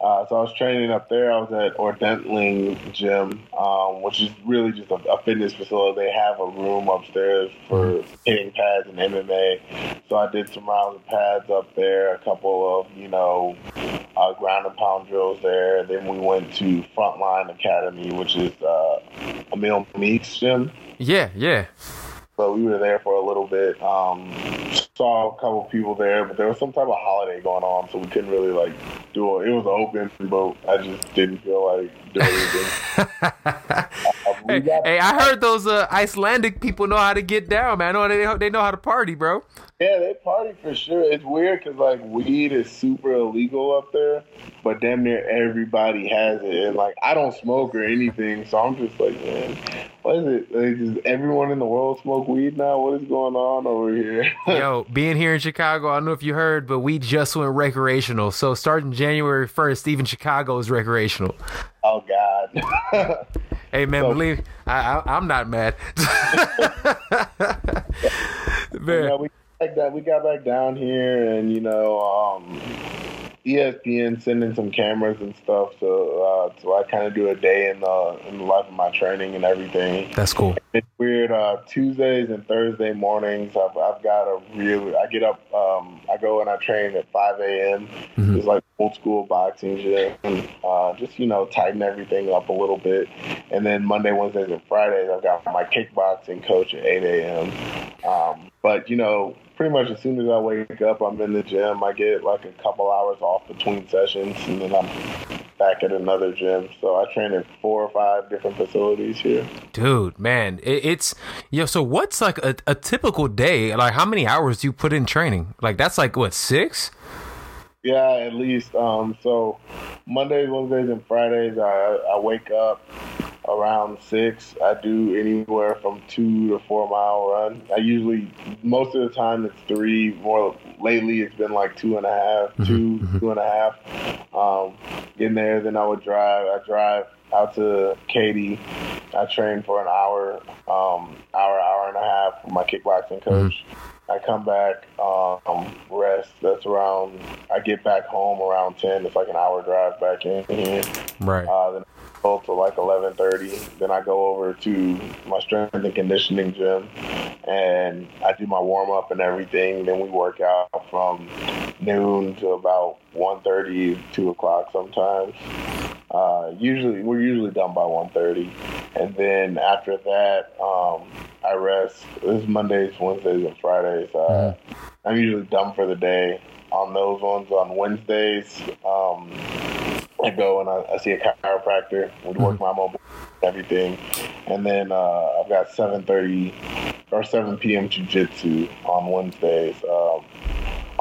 S4: uh, so I was training up there. I was at Ordentling Gym, um, which is really just a, a, fitness facility. They have a room upstairs for hitting pads and MMA. So I did some rounds of pads up there, a couple of you know uh, ground and pound drills there. Then we went to Frontline Academy, which is uh, Emil Meek's gym.
S2: Yeah, yeah.
S4: So we were there for a little bit. Um, saw a couple people there, but there was some type of holiday going on, so we couldn't really like do it. It was open, but I just didn't feel like doing anything.
S2: uh, hey, got- hey, I heard those uh, Icelandic people know how to get down, man. I know they they know how to party, bro.
S4: Yeah, they party for sure. It's weird because like weed is super illegal up there, but damn near everybody has it. And like I don't smoke or anything, so I'm just like, man, what is it? Like, does everyone in the world smoke weed now? What is going on over here?
S2: Yo, being here in Chicago, I don't know if you heard, but we just went recreational. So starting January first, even Chicago is recreational.
S4: Oh God.
S2: hey man, so, believe I, I, am not mad.
S4: man. we back we got back down here, and you know, um, ESPN sending some cameras and stuff, so uh, so I kind of do a day in the in the life of my training and everything.
S2: That's cool.
S4: It's weird. Uh, Tuesdays and Thursday mornings, I've, I've got a really. I get up. Um, I go and I train at 5 a.m.
S2: Mhm.
S4: It's like old school boxing gym. Uh, just you know, tighten everything up a little bit. And then Monday, Wednesdays, and Fridays, I've got my kickboxing coach at 8 a.m. Um, but you know, pretty much as soon as I wake up, I'm in the gym. I get like a couple hours off between sessions, and then I'm back at another gym. So I train at four or five different facilities here.
S2: Dude, man, it, it's yo. So what's like a, a typical day? Like how many hours do you put in training? Like that's like what six?
S4: Yeah, at least. Um, so Mondays, Wednesdays, and Fridays, I, I wake up around six. I do anywhere from two to four mile run. I usually, most of the time, it's three. More lately, it's been like two and a half, two, two and a half. Um, in there, then I would drive. I drive out to Katy. I train for an hour, um, hour, hour and a half with my kickboxing coach. I come back, um, rest. That's around. I get back home around ten. It's like an hour drive back in here.
S2: Right.
S4: Uh, then I go to like eleven thirty. Then I go over to my strength and conditioning gym, and I do my warm up and everything. Then we work out from noon to about 1.30, 2 o'clock sometimes. Uh, usually, we're usually done by 1.30. and then after that, um, I rest. This is Mondays, Wednesdays, and Fridays. Uh, I'm usually done for the day. On those ones, on Wednesdays, um, I go and I, I see a chiropractor. We work my mobile, everything, and then uh, I've got 7:30 or 7 p.m. jujitsu on Wednesdays. Um,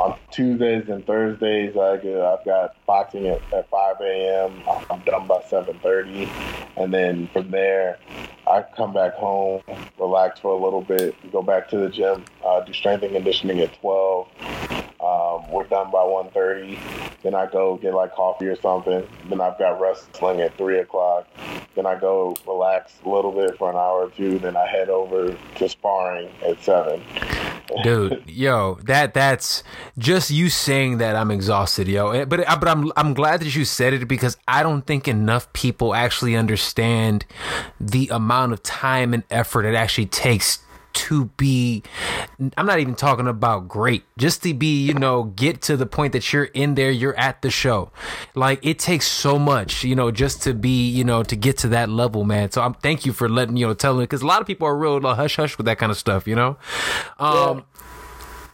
S4: on Tuesdays and Thursdays, I get, I've got boxing at, at 5 a.m. I'm done by 7:30, and then from there, I come back home, relax for a little bit, go back to the gym, uh, do strength and conditioning at 12. Um, we're done by 1.30. Then I go get like coffee or something. Then I've got wrestling at 3 o'clock. Then I go relax a little bit for an hour or two. Then I head over to sparring at 7.
S2: Dude yo that that's just you saying that i'm exhausted yo. Eh, but but i'm i'm glad that you said it because i don't think enough people actually understand the amount of time and effort it actually takes to be i'm not even talking about great just to be you know get to the point that you're in there you're at the show. Like it takes so much you know just to be you know to get to that level man. So i'm thank you for letting you know telling because a lot of people are real uh, hush hush with that kind of stuff you know? Um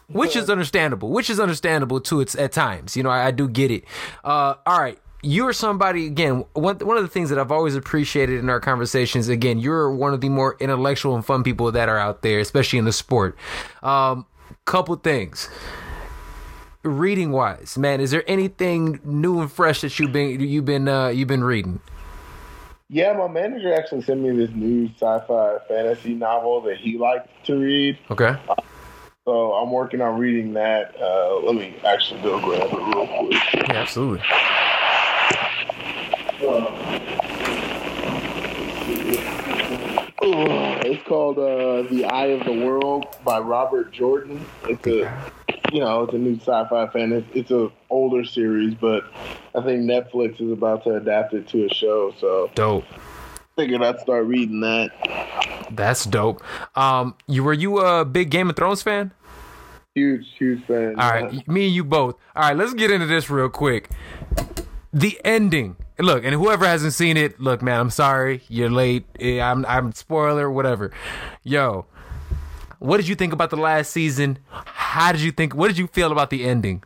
S2: which is understandable which is understandable too it's at times you know i, I do get it. Uh all right you're somebody again one, one of the things that i've always appreciated in our conversations again you're one of the more intellectual and fun people that are out there especially in the sport um couple things reading wise man is there anything new and fresh that you've been you've been uh you've been reading
S4: Yeah, my manager actually sent me this new sci-fi fantasy novel that he liked to read.
S2: okay
S4: So I'm working on reading that. Uh, let me actually go grab it real quick.
S2: yeah absolutely
S4: It's called uh, The Eye of the World by Robert Jordan. It's a, you know, it's a new sci-fi fan. It's a older series, but I think Netflix is about to adapt it to a show. So
S2: dope
S4: figured I'd start reading that.
S2: that's dope um you were you a big game of thrones fan
S4: Huge, huge fan.
S2: All right, me and you both. All right, let's get into this real quick. The ending. Look, and whoever hasn't seen it, look, man, I'm sorry, you're late. Eh, I'm, I'm spoiler, whatever. Yo, what did you think about the last season? How did you think? What did you feel about the ending?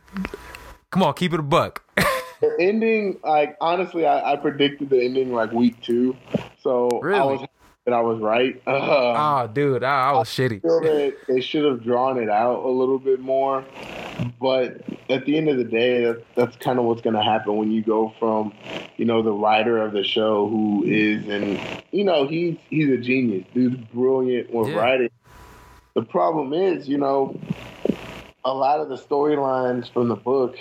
S2: Come on, keep it a buck.
S4: The ending, like honestly, I, I predicted the ending like week two, so I
S2: Really?
S4: was that I was right. Um,
S2: oh, dude, I, I was shitty.
S4: feel that they should have drawn it out a little bit more. But at the end of the day, that, that's kind of what's going to happen when you go from, you know, the writer of the show who is, and you know, he's he's a genius. Dude's brilliant with
S2: Yeah.
S4: writing. The problem is, you know, a lot of the storylines from the book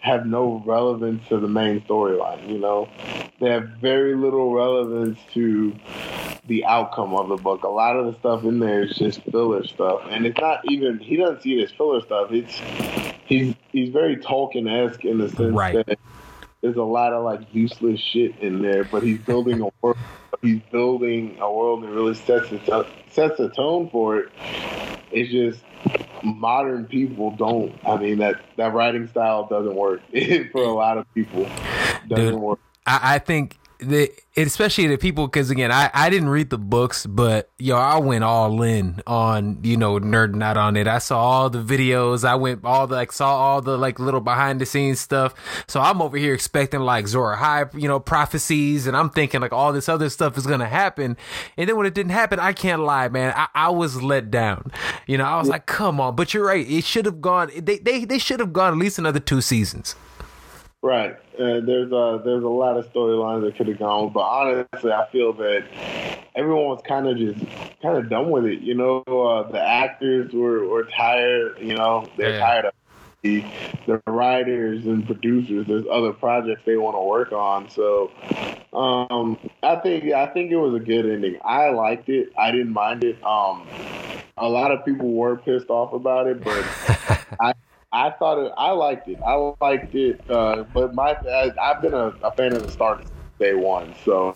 S4: have no relevance to the main storyline. You know, they have very little relevance to the outcome of the book. A lot of the stuff in there is just filler stuff, and it's not even. He doesn't see it as filler stuff. It's he's he's very Tolkien esque in the sense
S2: Right.
S4: that there's a lot of like useless shit in there, but he's building a world. He's building a world that really sets the to- sets the tone for it. It's just modern people don't. I mean that that writing style doesn't work for a lot of people. Doesn't
S2: Dude.
S4: work.
S2: I, I think that especially the people because again I, I didn't read the books but yo I went all in on you know nerding out on it. I saw all the videos. I went all the like saw all the like little behind the scenes stuff. So I'm over here expecting like Azor Ahai you know prophecies and I'm thinking like all this other stuff is gonna happen. And then when it didn't happen I can't lie man. I, I was let down. You know I was like come on. But you're right. It should have gone they they, they should have gone at least another two seasons
S4: Right. Uh, there's a there's a lot of storylines that could have gone, but honestly, I feel that everyone was kind of just kind of done with it. You know, uh, the actors were, were tired. You know, they're
S2: Yeah.
S4: tired of the the writers and producers. There's other projects they want to work on. So, um, I think I think it was a good ending. I liked it. I didn't mind it. Um, a lot of people were pissed off about it, but I I thought it. I liked it. I liked it. Uh, but my I, I've been a, a fan of the Stark day one, so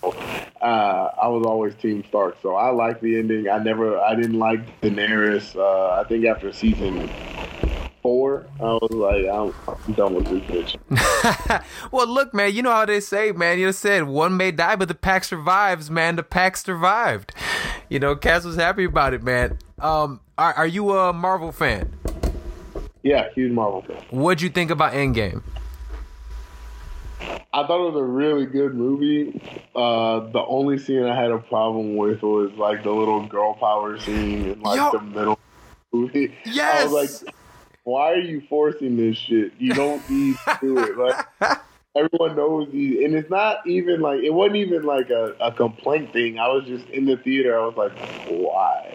S4: uh, I was always Team Stark. So I liked the ending. I never. I didn't like Daenerys. Uh, I think after season four, I was like, I'm, I'm done with this bitch.
S2: well, look, man, you know how they say, man. You said one may die, but the pack survives, man. The pack survived. You know, Cass was happy about it, man. Um, are, are you a Marvel fan?
S4: Yeah, huge Marvel fan.
S2: What'd you think about Endgame?
S4: I thought it was a really good movie. Uh, the only scene I had a problem with was like the little girl power scene in like
S2: Yo.
S4: the middle of the movie. I was like, why are you forcing this shit? You don't need to do it. Like everyone knows these, and it's not even like it wasn't even like a, a complaint thing. I was just in the theater. I was like, why?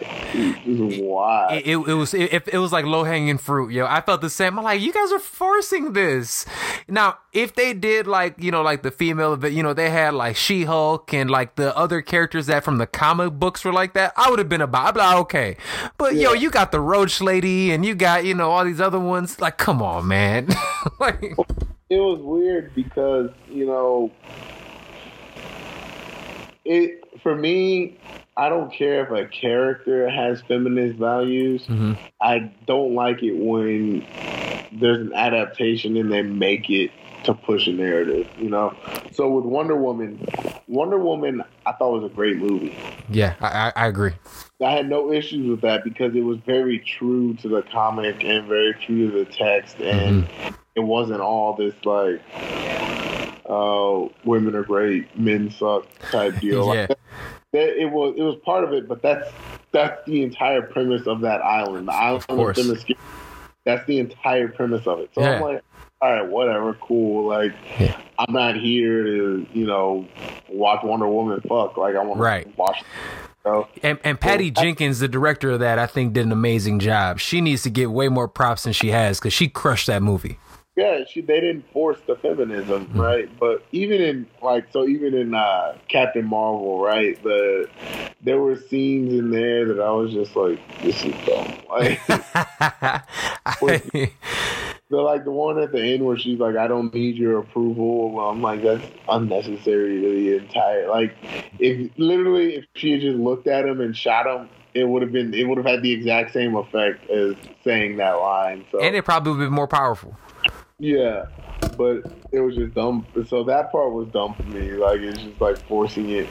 S4: Just why?
S2: It, it, it was it, it was like low hanging fruit, yo. I felt the same. I'm like, you guys are forcing this. Now, if they did like you know like the female, but you know they had like She Hulk and like the other characters that from the comic books were like that, I would have been about. Like, okay, but yo, you got the Roach Lady and you got you know all these other ones. Like, come on, man. like,
S4: it was weird because you know it for me i don't care if a character has feminist values
S2: Mhm.
S4: i don't like it when there's an adaptation and they make it to push a narrative you know so with wonder woman wonder woman i thought was a great movie
S2: yeah, I, I, I agree.
S4: I had no issues with that because it was very true to the comic and very true to the text, and it wasn't all this like, uh, women are great, men suck type deal.
S2: Yeah.
S4: Like, that, that- it was it was part of it, but that's that's the entire premise of that island. The island of,
S2: course.
S4: That's the entire premise of it. So
S2: Yeah.
S4: I'm like, all right, whatever, cool. Like,
S2: Yeah.
S4: I'm not here to you know watch Wonder Woman fuck. Like, I want
S2: Right.
S4: to watch. So,
S2: And and Patty
S4: I-
S2: Jenkins, the director of that, I think did an amazing job. She needs to get way more props than she has because she crushed that movie.
S4: Yeah, she they didn't force the feminism,
S2: Mm-hmm.
S4: right? But even in like so even in uh Captain Marvel, right? The there were scenes in there that I was just like, this is dumb. Like
S2: I-
S4: the like the one at the end where she's like, I don't need your approval. Well, I'm like, that's unnecessary to the entire like if literally if she had just looked at him and shot him, it would have been it would have had the exact same effect as saying that line. So
S2: and it probably would have been more powerful.
S4: Yeah, but it was just dumb. So that part was dumb for me. Like it's just like forcing it.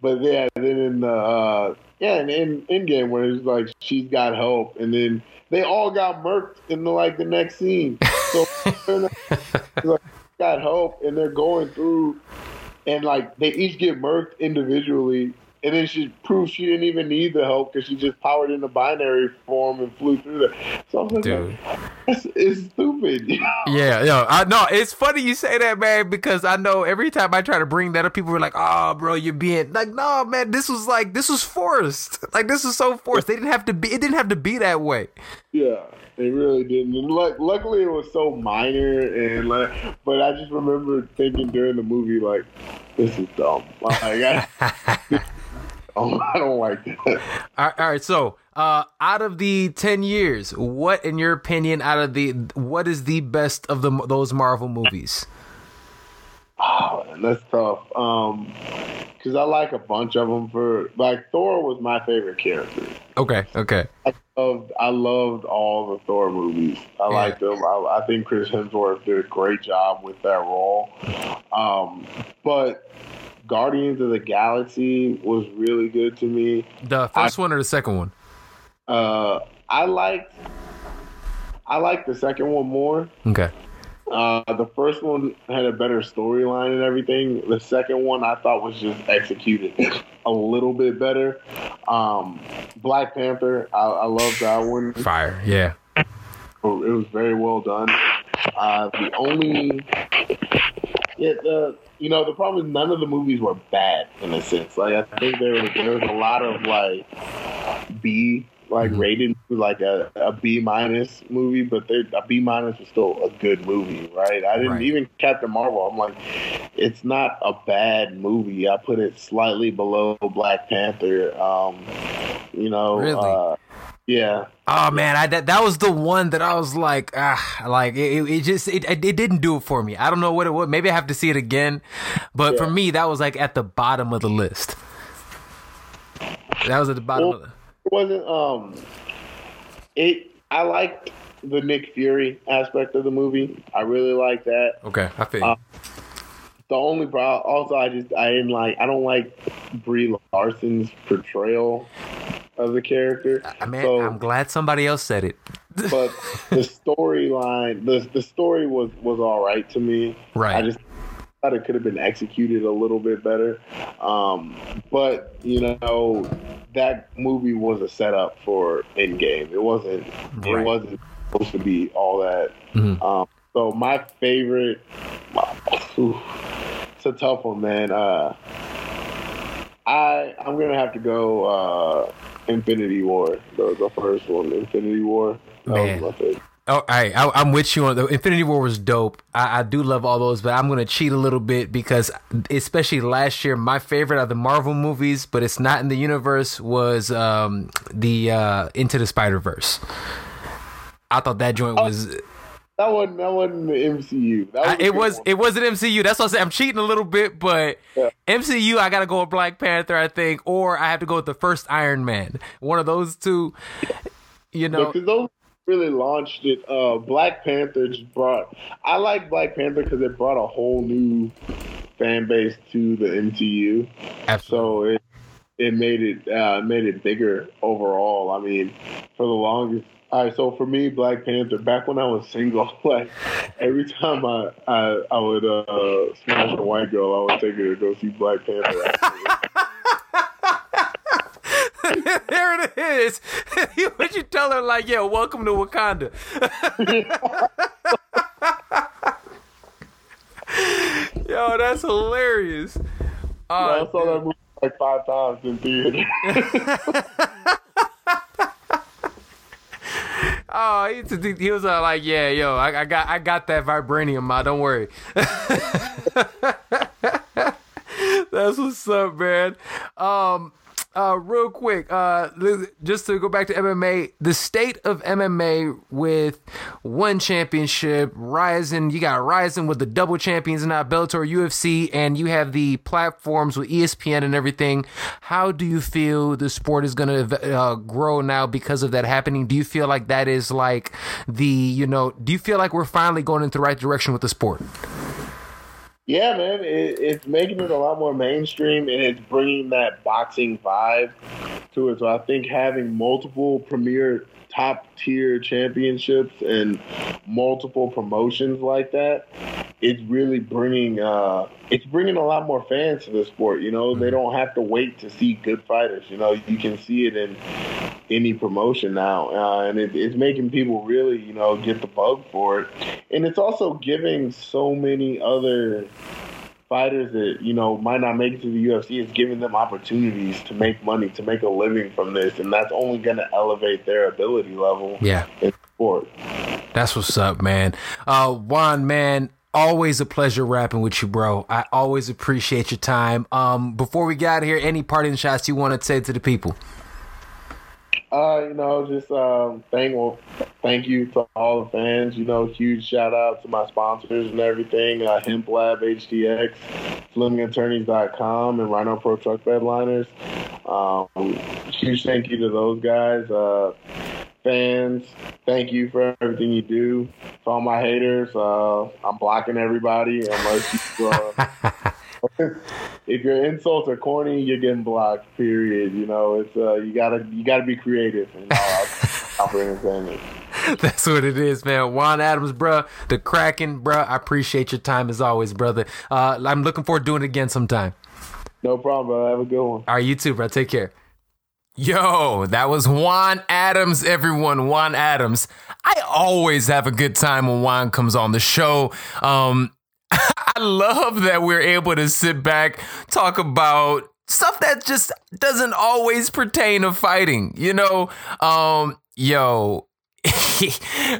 S4: But yeah, then in the uh, yeah, and in Endgame where it's like she's got help, and then they all got murked in the like the next scene. So like, got help, and they're going through, and like they each get murked individually. And then she proved she didn't even need the help because she just powered into binary form and flew through there. So I was like,
S2: Dude.
S4: it's, it's stupid.
S2: Yeah, yo, I know it's funny you say that, man, because I know every time I try to bring that up, people were like, "Oh, bro, you're being like, no, man, this was like, this was forced. Like, this is so forced. They didn't have to be. It didn't have to be that way."
S4: Yeah, they really didn't. And luck luckily, it was so minor, and like, but I just remember thinking during the movie, like, this is dumb. Like, I, oh, I don't like that.
S2: All right, so Uh, out of the ten years, what, in your opinion, out of the what is the best of the those Marvel movies?
S4: Oh, that's tough. Um, because I like a bunch of them. For like Thor was my favorite character.
S2: Okay, okay.
S4: I loved, I loved all the Thor movies. I yeah. liked them. I, I, think Chris Hemsworth did a great job with that role. Um, but Guardians of the Galaxy was really good to me.
S2: The first I, one or the second one?
S4: Uh, I liked. I liked the second one more.
S2: Okay.
S4: Uh, the first one had a better storyline and everything. The second one I thought was just executed a little bit better. Um, Black Panther, I, I love that one.
S2: Fire, yeah. It
S4: was very well done. Uh, the only, yeah, the you know the problem is none of the movies were bad in a sense. Like I think there was there was a lot of like B like mm-hmm. rated like a, a B minus movie, but a B minus was still a good movie, right? I didn't right. even Captain Marvel. I'm like, it's not a bad movie. I put it slightly below Black Panther. Um, you know, really? Uh, yeah.
S2: Oh man, I that, that was the one that I was like, ah, like it, it just it, it didn't do it for me. I don't know what it was. Maybe I have to see it again, but yeah. for me, that was like at the bottom of the list. That was at the bottom. Well, of the-
S4: it wasn't. Um, it. I liked the Nick Fury aspect of the movie. I really like that.
S2: Okay, I feel. Uh,
S4: the only problem, also, I just I didn't like. I don't like Brie Larson's portrayal of the character.
S2: I mean, so, I'm glad somebody else said it.
S4: but the storyline, the the story was was all right to me.
S2: Right. I
S4: just thought it could have been executed a little bit better. Um, but you know, that movie was a setup for Endgame. It wasn't. Right. It wasn't supposed to be all that. Mm-hmm. Um, so my favorite. Ooh, it's a tough one, man. Uh, I I'm gonna have to go uh, Infinity War, the, the first one, Infinity War. That man. was my favorite.
S2: Oh, I, I'm with you on the Infinity War was dope. I, I, do love all those, but I'm gonna cheat a little bit because, especially last year, my favorite of the Marvel movies, but it's not in the universe, was um, the uh, Into the Spider Verse. I thought that joint oh, was.
S4: That wasn't that wasn't the MCU. Was
S2: I, it was one. it wasn't MCU. That's what I said. I'm cheating a little bit, but yeah. MCU I gotta go with Black Panther, I think, or I have to go with the first Iron Man. One of those two. You know, because
S4: those really launched it. Uh, Black Panther just brought. I like Black Panther because it brought a whole new fan base to the MCU. Absolutely. So it it made it uh, made it bigger overall. I mean, for the longest. All right, so for me, Black Panther. Back when I was single, like every time I I, I would uh, smash a white girl, I would take her to go see Black Panther.
S2: there it is. Would you tell her like, "Yo, welcome to Wakanda"? Yo, that's hilarious.
S4: Uh, I saw that movie like five times in theater.
S2: Oh, he, he was uh, like, "Yeah, yo, I, I got I got that vibranium, ma. Don't worry." That's what's up, man. Um, uh, real quick, uh, just to go back to MMA, the state of MMA with one championship, Rizin. You got Rizin with the double champions now, Bellator, UFC, and you have the platforms with ESPN and everything. How do you feel the sport is going to uh, grow now because of that happening? Do you feel like that is like the, you know, do you feel like we're finally going in the right direction with the sport?
S4: Yeah, man, it, it's making it a lot more mainstream, and it's bringing that boxing vibe to it. So I think having multiple premier top tier championships and multiple promotions like that, it's really bringing uh, it's bringing a lot more fans to the sport. You know, they don't have to wait to see good fighters. You know, you can see it in any promotion now, uh, and it, it's making people really you know get the bug for it, and it's also giving so many other fighters that you know might not make it to the UFC is giving them opportunities to make money, to make a living from this, and that's only going to elevate their ability level.
S2: Yeah,
S4: in sport.
S2: That's what's up, man. Uh, Juan, man. Always a pleasure rapping with you, bro. I always appreciate your time. Um, before we of here, any parting shots you want to say to the people?
S4: Uh, you know, just um, thank well, thank you to all the fans. You know, huge shout out to my sponsors and everything. Uh, Hemp Lab, HDX, FlemingAttorneys.com, and Rhino Pro Truck Bedliners. Um, huge thank you to those guys. Uh, fans, thank you for everything you do. To all my haters, uh, I'm blocking everybody unless you. Uh, if your insults are corny, you're getting blocked. Period. You know, it's uh, you gotta you gotta be creative. You know, for entertainment.
S2: That's what it is, man. Juan Adams, bro, the Kraken, bro. I appreciate your time as always, brother. Uh, I'm looking forward to doing it again sometime.
S4: No problem, bro. Have a good one.
S2: All right, you too, bro. Take care. Yo, that was Juan Adams, everyone. Juan Adams. I always have a good time when Juan comes on the show. Um, I love that we're able to sit back, talk about stuff that just doesn't always pertain to fighting. You know, um, yo,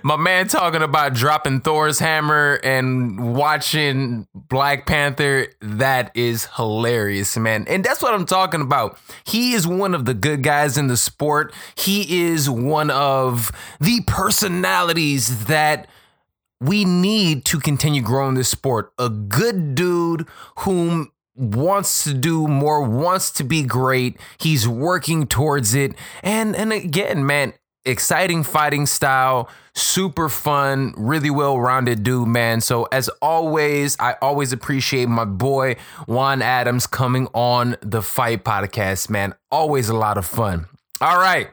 S2: my man talking about dropping Thor's hammer and watching Black Panther, that is hilarious, man. And that's what I'm talking about. He is one of the good guys in the sport. He is one of the personalities that we need to continue growing this sport. A good dude whom wants to do more, wants to be great. He's working towards it. And and again, man, exciting fighting style, super fun, really well-rounded dude, man. So as always, I always appreciate my boy Juan Adams coming on the Fight Podcast, man. Always a lot of fun. All right.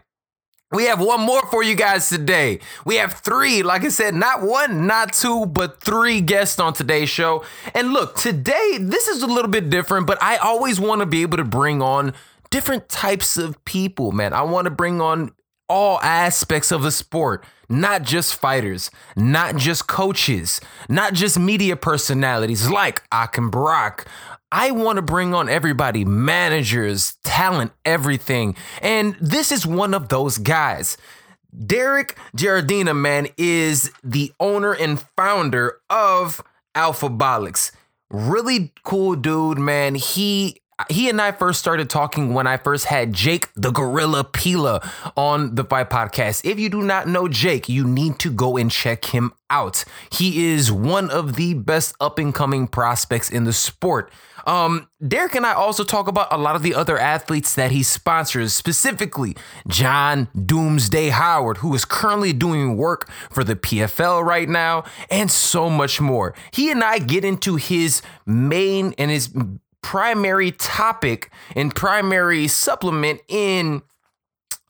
S2: We have one more for you guys today. We have three, like I said, not one, not two, but three guests on today's show. And look, today, this is a little bit different, but I always want to be able to bring on different types of people, man. I want to bring on all aspects of the sport, not just fighters, not just coaches, not just media personalities like Akim Brock, I want to bring on everybody, managers, talent, everything. And this is one of those guys. Derek Giardina, man, is the owner and founder of Alphabolix. Really cool dude, man. He he and I first started talking when I first had Jake the Gorilla Pila on the Fight Podcast. If you do not know Jake, you need to go and check him out. He is one of the best up and coming prospects in the sport. Um, Derek and I also talk about a lot of the other athletes that he sponsors, specifically John Doomsday Howard, who is currently doing work for the PFL right now, and so much more. He and I get into his main and his primary topic and primary supplement in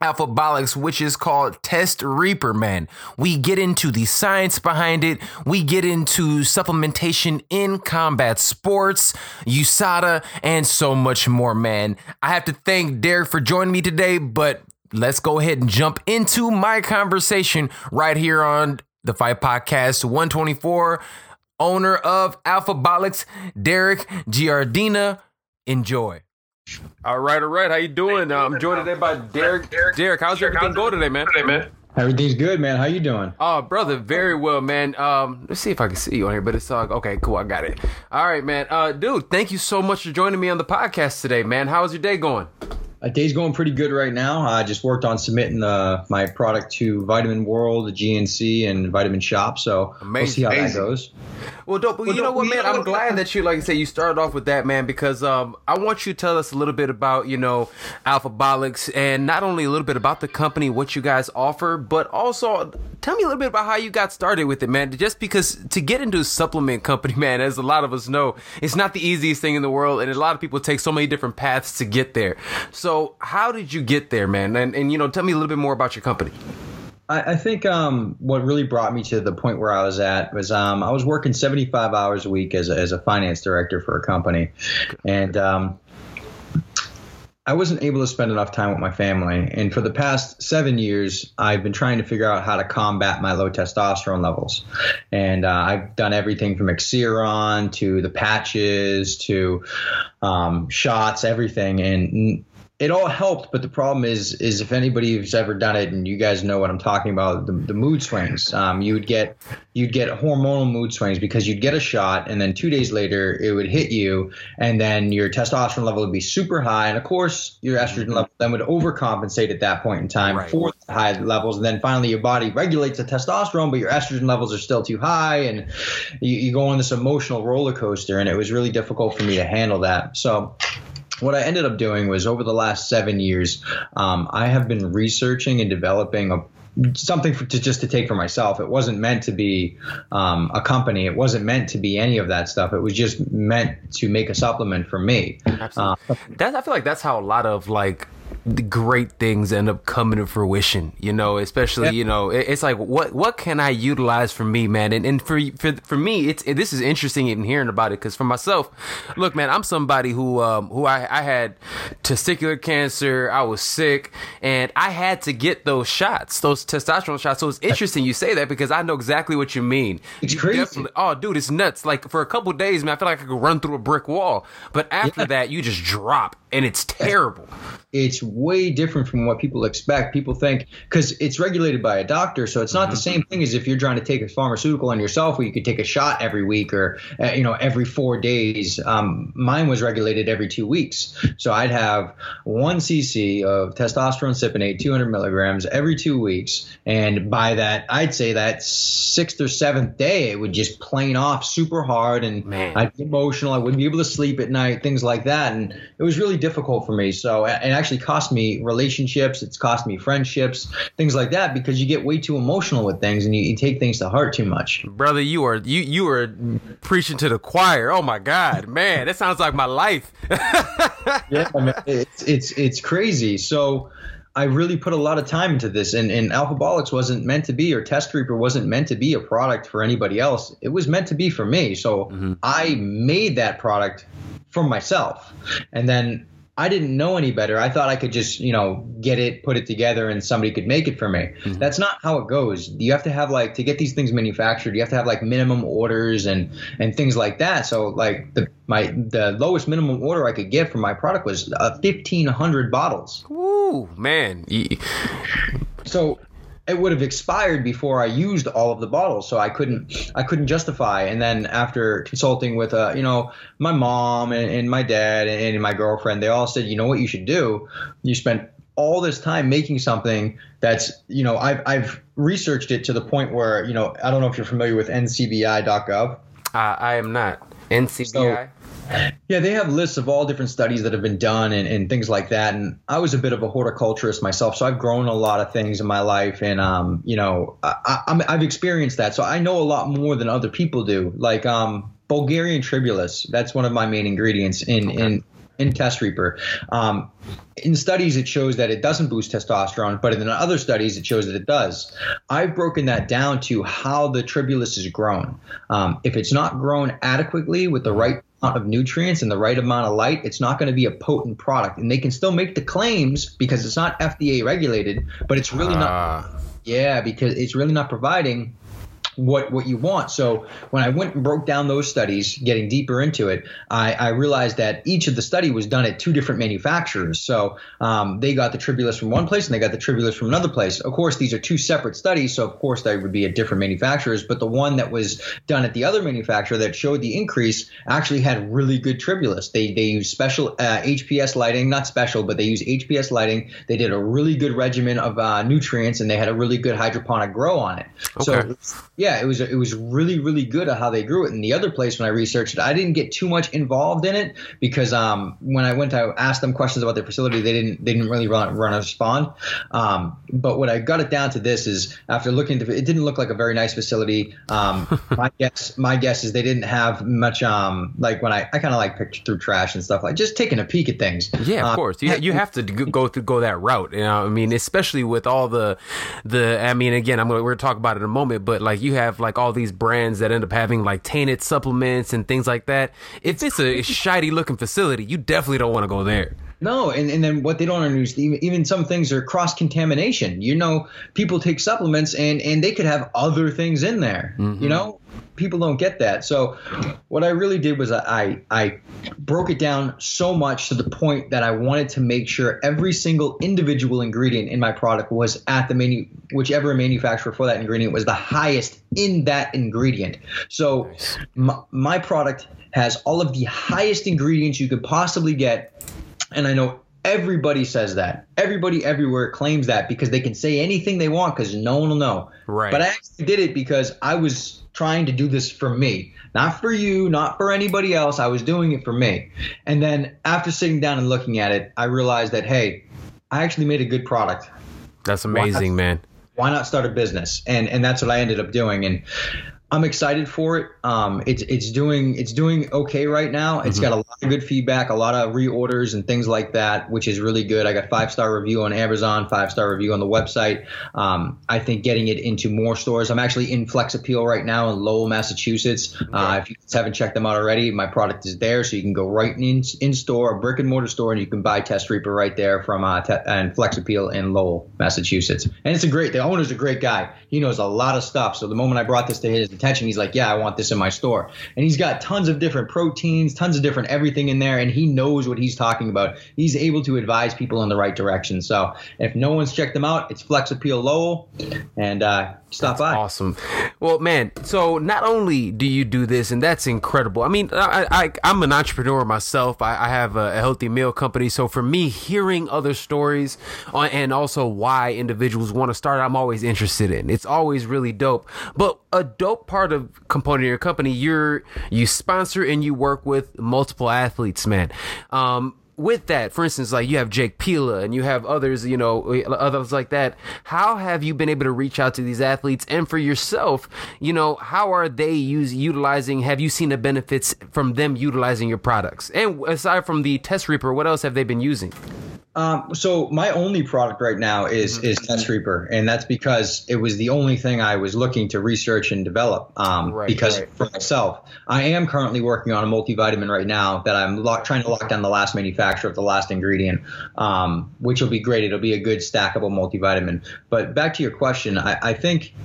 S2: Alphabolix, which is called Test Reaper Man. We get into the science behind it. We get into supplementation in combat sports, USADA, and so much more, man. I have to thank Derek for joining me today, but let's go ahead and jump into my conversation right here on the Fight Podcast 124. Owner of Alphabolix, Derek Giardina. Enjoy. All right, all right. How you doing? Uh, I'm joined today by Derek. Derek, how's everything going today, man? Today, man.
S5: Everything's good, man. How you doing?
S2: Oh, brother, very well, man. Um, let's see if I can see you on here, but it's uh, okay, cool. I got it. All right, man. Uh, dude, thank you so much for joining me on the podcast today, man. How's your day going?
S5: My day's going pretty good right now. I just worked on submitting uh, my product to Vitamin World, the GNC, and Vitamin Shoppe. So Amazing. we'll see how Amazing. that goes.
S2: Well, dope. Well, you know what, man? I'm glad that you, like I said, you started off with that, man, because um, I want you to tell us a little bit about, you know, Alphabolix and not only a little bit about the company, what you guys offer, but also tell me a little bit about how you got started with it, man. Just because to get into a supplement company, man, as a lot of us know, it's not the easiest thing in the world, and a lot of people take so many different paths to get there. So, how did you get there, man? And, and you know, tell me a little bit more about your company.
S5: I, I think um, what really brought me to the point where I was at was um, I was working 75 hours a week as a, as a finance director for a company, and um, I wasn't able to spend enough time with my family. And for the past seven years, I've been trying to figure out how to combat my low testosterone levels. And uh, I've done everything from Axiron to the patches to um, shots, everything. And it all helped, but the problem is, is if anybody who's ever done it, and you guys know what I'm talking about, the, the mood swings. Um, you would get, you'd get hormonal mood swings because you'd get a shot, and then two days later it would hit you, and then your testosterone level would be super high, and of course your estrogen mm-hmm. level then would overcompensate at that point in time right. for the high levels, and then finally your body regulates the testosterone, but your estrogen levels are still too high, and you, you go on this emotional roller coaster, and it was really difficult for me to handle that. So what I ended up doing was over the last seven years, um, I have been researching and developing a something for, to just to take for myself. It wasn't meant to be um, a company. It wasn't meant to be any of that stuff. It was just meant to make a supplement for me.
S2: Absolutely. Uh, that's, I feel like that's how a lot of like great things end up coming to fruition you know especially you know it, it's like what what can i utilize for me man? And, and for for for me it's it, this is interesting in hearing about it because for myself look man i'm somebody who um who i i had testicular cancer i was sick and i had to get those shots those testosterone shots. So it's interesting you say that because i know exactly what you mean.
S5: It's you crazy.
S2: oh dude it's nuts. Like for a couple days man i feel like i could run through a brick wall. But after yeah. that you just drop and it's terrible.
S5: It's way different from what people expect. People think because it's regulated by a doctor, so it's not mm-hmm. the same thing as if you're trying to take a pharmaceutical on yourself, where you could take a shot every week or uh, you know every four days. Um, mine was regulated every two weeks, so I'd have one cc of testosterone cypionate, 200 milligrams every two weeks, and by that, I'd say that sixth or seventh day, it would just plane off super hard, and Man. I'd be emotional. I wouldn't be able to sleep at night, things like that, and it was really difficult for me. So it actually cost me relationships. It's cost me friendships, things like that, because you get way too emotional with things and you, you take things to heart too much.
S2: Brother, you are you you are preaching to the choir. Oh my God, man, that sounds like my life.
S5: yeah, it's it's it's crazy. So. I really put a lot of time into this, and, and Alphabolix wasn't meant to be, or Test Reaper wasn't meant to be a product for anybody else. It was meant to be for me. So mm-hmm. I made that product for myself. And then I didn't know any better. I thought I could just, you know, get it, put it together, and somebody could make it for me. Mm-hmm. That's not how it goes. You have to have like to get these things manufactured. You have to have like minimum orders and and things like that. So like the my the lowest minimum order I could get for my product was uh, fifteen hundred bottles.
S2: Ooh, man.
S5: So it would have expired before I used all of the bottles, so I couldn't I couldn't justify. And then after consulting with uh, you know my mom and, and my dad and, and my girlfriend, they all said, you know what you should do? You spent all this time making something that's you know I've I've researched it to the point where you know I don't know if you're familiar with NCBI.gov.
S2: Uh, I am not NCBI. So,
S5: yeah, they have lists of all different studies that have been done and, and things like that. And I was a bit of a horticulturist myself, so I've grown a lot of things in my life, and um, you know, I, have experienced that, so I know a lot more than other people do. Like um, Bulgarian tribulus, that's one of my main ingredients in okay. in in test reaper. Um, in studies, it shows that it doesn't boost testosterone, but in other studies, it shows that it does. I've broken that down to how the tribulus is grown. Um, if it's not grown adequately with the right amount of nutrients and the right amount of light, it's not going to be a potent product. And they can still make the claims because it's not FDA regulated, but it's really uh. not. Ah. Yeah, because it's really not providing what what you want. So when I went and broke down those studies, getting deeper into it, I, I realized that each of the study was done at two different manufacturers. So um, they got the tribulus from one place and they got the tribulus from another place. Of course, these are two separate studies, so of course they would be at different manufacturers. But the one that was done at the other manufacturer that showed the increase actually had really good tribulus. They they used special uh, HPS lighting, not special, but they use HPS lighting. They did a really good regimen of uh, nutrients and they had a really good hydroponic grow on it. Okay. So yeah yeah, it was it was really really good at how they grew it. And the other place when I researched it, I didn't get too much involved in it because um, when I went to ask them questions about their facility, they didn't they didn't really run run a respond. Um, but what I got it down to this is after looking, to, it didn't look like a very nice facility. Um, my guess my guess is they didn't have much um, like when I I kind of like picked through trash and stuff like just taking a peek at things.
S2: Yeah, of um, course. You you have to go through go that route. You know, I mean, especially with all the the I mean, again, I'm gonna, we're gonna talk about it in a moment, but like you have like all these brands that end up having like tainted supplements and things like that. If it's a shiny looking facility, you definitely don't want to go there.
S5: No, and, and then what they don't understand, even, even some things are cross contamination. You know, people take supplements and and they could have other things in there. Mm-hmm. You know, people don't get that. So what I really did was I I broke it down so much to the point that I wanted to make sure every single individual ingredient in my product was at the menu whichever manufacturer for that ingredient was the highest in that ingredient. So nice. my, my product has all of the highest ingredients you could possibly get and I know everybody says that. Everybody everywhere claims that because they can say anything they want because no one will know.
S2: Right.
S5: But I actually did it because I was trying to do this for me, not for you, not for anybody else. I was doing it for me. And then after sitting down and looking at it, I realized that, hey, I actually made a good product.
S2: That's amazing,
S5: why
S2: not, man.
S5: Why not start a business? And and that's what I ended up doing. And I'm excited for it. Um, it's it's doing it's doing okay right now. It's mm-hmm. got a lot of good feedback, a lot of reorders and things like that, which is really good. I got five star review on Amazon, five star review on the website. Um, I think getting it into more stores. I'm actually in Flex Appeal right now in Lowell, Massachusetts. Okay. Uh, if you haven't checked them out already, my product is there, so you can go right in in store, a brick and mortar store, and you can buy Test Reaper right there from uh, te- and Flex Appeal in Lowell, Massachusetts. And it's a great. The owner's a great guy. He knows a lot of stuff. So the moment I brought this to his attention, he's like, yeah, I want this in my store. And he's got tons of different proteins, tons of different everything in there, and he knows what he's talking about. He's able to advise people in the right direction. So if no one's checked them out, it's Flex Appeal Lowell, and uh, stop
S2: that's
S5: by.
S2: Awesome. Well, man, so not only do you do this, and that's incredible. I mean, I, I am an entrepreneur myself. I, I have a, a, healthy meal company, so for me, hearing other stories on, and also why individuals want to start, I'm always interested in. It's always really dope. But a dope part of component of your company, you're you sponsor and you work with multiple athletes, man. Um, with that, for instance, like you have Jake Pila and you have others, you know, others like that. How have you been able to reach out to these athletes and for yourself, you know, how are they use utilizing? Have you seen the benefits from them utilizing your products? And aside from the Test Reaper, what else have they been using?
S5: Um, so my only product right now is mm-hmm. is Test Reaper, and that's because it was the only thing I was looking to research and develop. Um, right, because right. for myself, I am currently working on a multivitamin right now that I'm lock, trying to lock down the last manufacturer of the last ingredient, um, which will be great. It'll be a good stackable multivitamin. But back to your question, I, I think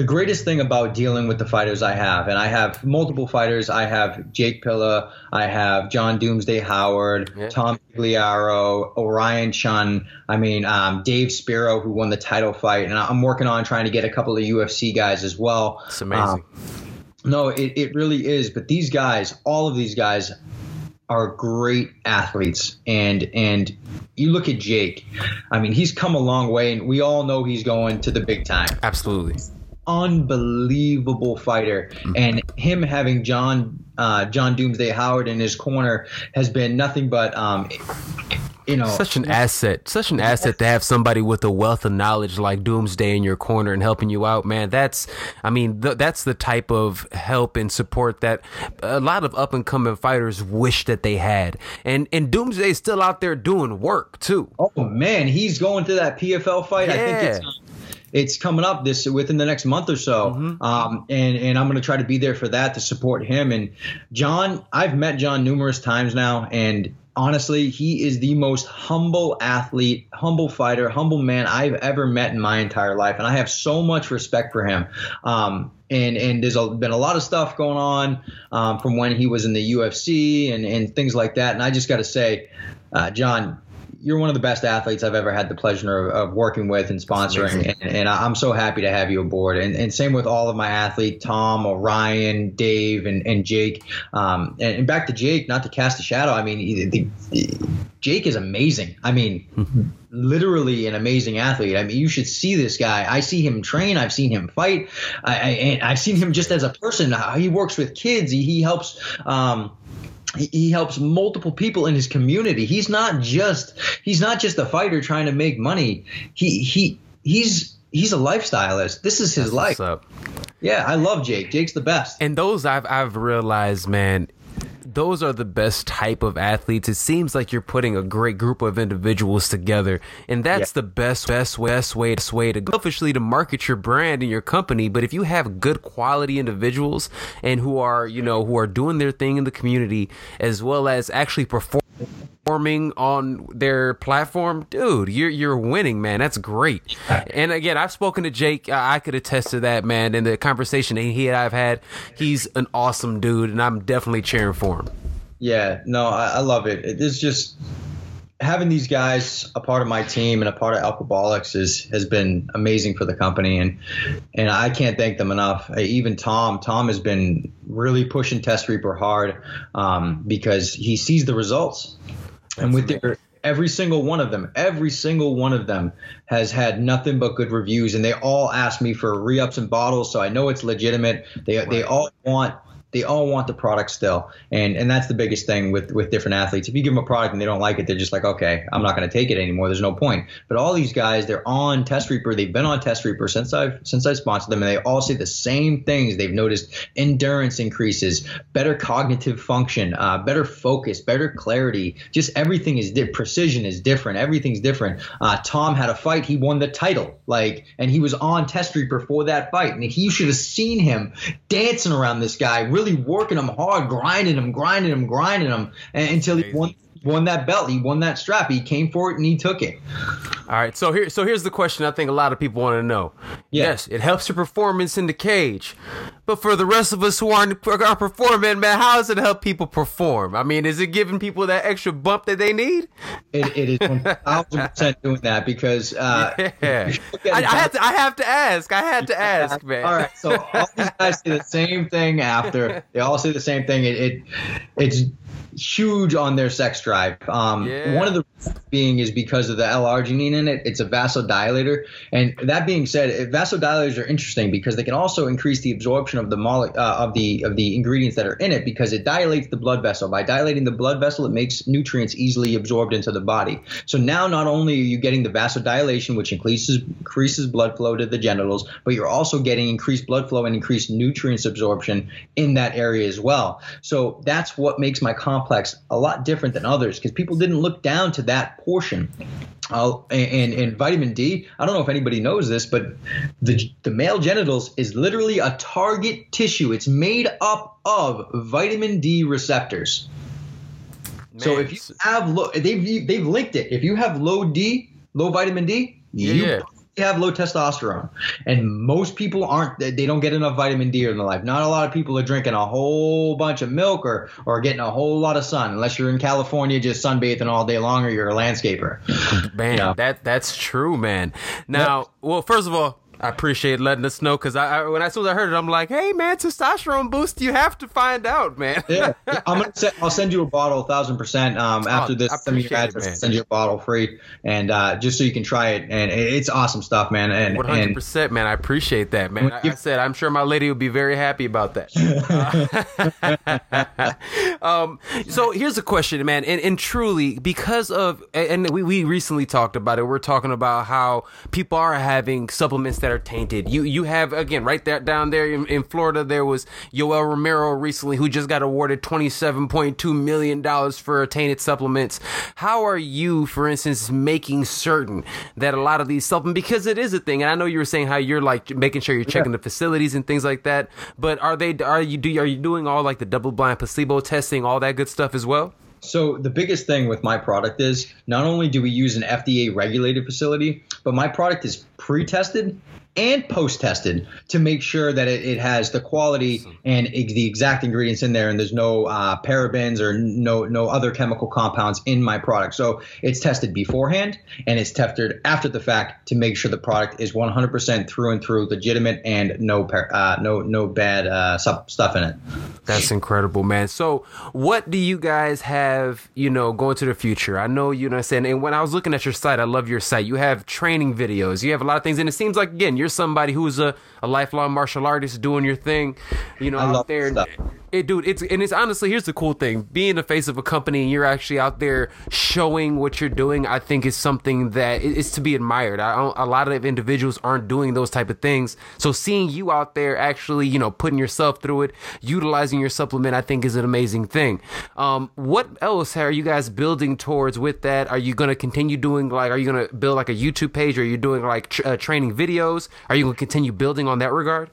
S5: the greatest thing about dealing with the fighters I have, and I have multiple fighters. I have Jake Pilla, I have John Doomsday Howard, yeah. Tom Gliaro, Orion Chun. I mean, um, Dave Spiro, who won the title fight, and I'm working on trying to get a couple of UFC guys as well.
S2: It's amazing. Um,
S5: no, it, it really is. But these guys, all of these guys, are great athletes and and you look at Jake I mean he's come a long way and we all know he's going to the big time
S2: absolutely
S5: unbelievable fighter, mm-hmm. and him having John uh, John Doomsday Howard in his corner has been nothing but. Um, you know,
S2: such an asset, such an asset to have somebody with a wealth of knowledge like Doomsday in your corner and helping you out, man. That's, I mean, th- that's the type of help and support that a lot of up and coming fighters wish that they had. And and Doomsday's still out there doing work too.
S5: Oh man, he's going to that PFL fight. Yeah. I think it's um, it's coming up this within the next month or so, mm-hmm. um, and and I'm going to try to be there for that to support him. And John, I've met John numerous times now, and honestly, he is the most humble athlete, humble fighter, humble man I've ever met in my entire life, and I have so much respect for him. Um, and and there's a, been a lot of stuff going on um, from when he was in the UFC and and things like that. And I just got to say, uh, John, you're one of the best athletes I've ever had the pleasure of, of working with and sponsoring, and, and, I'm so happy to have you aboard. And, and, same with all of my athletes, Tom, Orion, Dave, and, and Jake. Um, and, and, back to Jake, not to cast a shadow. I mean, the, Jake is amazing. I mean, literally an amazing athlete. I mean, you should see this guy. I see him train. I've seen him fight. I, I, have seen him just as a person. He works with kids. He, he helps. Um, he helps multiple people in his community. He's not just he's not just a fighter trying to make money. He he he's he's a lifestylist. This is his That's life. Yeah, I love Jake. Jake's the best.
S2: And those I've I've realized, man, those are the best type of athletes. It seems like you're putting a great group of individuals together, and that's yeah. the best, best, best way, best way to officially to market your brand and your company. But if you have good quality individuals and who are, you know, who are doing their thing in the community as well as actually performing performing on their platform, dude, you're you're winning, man. That's great. And again, I've spoken to Jake. I could attest to that, man. In the conversation that he and I've had, he's an awesome dude, and I'm definitely cheering for him.
S5: Yeah, no, I, I love it. It's just having these guys a part of my team and a part of Alphabolix is has been amazing for the company and and I can't thank them enough. Even Tom, Tom has been really pushing Test Reaper hard um, because he sees the results. That's and with their every single one of them, every single one of them has had nothing but good reviews, and they all ask me for re-ups and bottles, so I know it's legitimate. They right. they all want they all want the product still. And and that's the biggest thing with with different athletes. If you give them a product and they don't like it they're just like okay i'm not going to take it anymore. There's no point. But all these guys they're on test reaper. They've been on test reaper since i've since i sponsored them and they all say the same things. They've noticed endurance increases better cognitive function uh, better focus better clarity. Just everything is di- precision is different. Everything's different. Uh, tom had a fight. He won the title like and he was on test reaper for that fight. And he should have seen him dancing around this guy really really working him hard, grinding him, grinding him, grinding him until he won won that belt. He won that strap. He came for it and he took it.
S2: All right. So here, so here's the question. I think a lot of people want to know. Yeah. Yes, it helps your performance in the cage, but for the rest of us who aren't are performing, man, how does it help people perform? I mean, is it giving people that extra bump that they need?
S5: It, it is one thousand percent doing that because uh,
S2: yeah. I, I, have to. I have to ask. I had to ask, man.
S5: All right. So all these guys say the same thing after. They all say the same thing. It, it it's huge on their sex drive. Um, yeah. One of the being is because of the L-arginine in it. It's a vasodilator. And that being said, vasodilators are interesting because they can also increase the absorption of the mole- uh, of the of the ingredients that are in it because it dilates the blood vessel. By dilating the blood vessel, it makes nutrients easily absorbed into the body. So now not only are you getting the vasodilation, which increases increases blood flow to the genitals, but you're also getting increased blood flow and increased nutrients absorption in that area as well. So that's what makes my complex a lot different than others because people didn't look down to that portion. Uh, and, and vitamin D, I don't know if anybody knows this, but the, the male genitals is literally a target tissue. It's made up of vitamin D receptors. Man. So if you have low, they've they've linked it. If you have low D, low vitamin D, yeah, you have low testosterone, and most people aren't. They don't get enough vitamin D in their life. Not a lot of people are drinking a whole bunch of milk or or getting a whole lot of sun, unless you're in California just sunbathing all day long or you're a landscaper.
S2: Man, you know? that that's true, man. Now, yep. well, first of all, I appreciate letting us know because I, I, when I as soon as I heard it, I'm like, hey man, testosterone boost. You have to find out, man.
S5: yeah, I'm gonna send, I'll send you a bottle, thousand percent. Um, oh, after this, send me your address, it, send you a bottle free, and uh, just so you can try it. And it's awesome stuff, man. And
S2: 100 percent, man. I appreciate that, man. I, I, said I'm sure my lady will be very happy about that. um, so here's a question, man, and, and truly because of and we we recently talked about it. We're talking about how people are having supplements that that are tainted. You you have again right there down there in, in Florida. There was Yoel Romero recently who just got awarded twenty seven point two million dollars for tainted supplements. How are you, for instance, making certain that a lot of these supplements because it is a thing, and I know you were saying how you're like making sure you're checking yeah. the facilities and things like that. But are they are you do are you doing all like the double blind placebo testing, all that good stuff as well?
S5: So the biggest thing with my product is not only do we use an FDA regulated facility, but my product is pre-tested and post tested to make sure that it, it has the quality and the exact ingredients in there and there's no uh, parabens or no no other chemical compounds in my product. So it's tested beforehand and it's tested after the fact to make sure the product is 100% through and through legitimate and no uh, no no bad uh, stuff in it.
S2: That's incredible man. So what do you guys have you know going to the future? I know you know i'm saying? And when i was looking at your site i love your site. You have training videos. You have a lot of things and it seems like again you're somebody who's a, a lifelong martial artist doing your thing, you know, I out there. It, dude, it's and it's honestly here's the cool thing: being the face of a company and you're actually out there showing what you're doing. I think is something that is to be admired. I, a lot of individuals aren't doing those type of things. So seeing you out there actually, you know, putting yourself through it, utilizing your supplement, I think is an amazing thing. Um, what else are you guys building towards with that? Are you going to continue doing like? Are you going to build like a YouTube page? Or are you doing like uh, training videos? Are you going to continue building on that regard?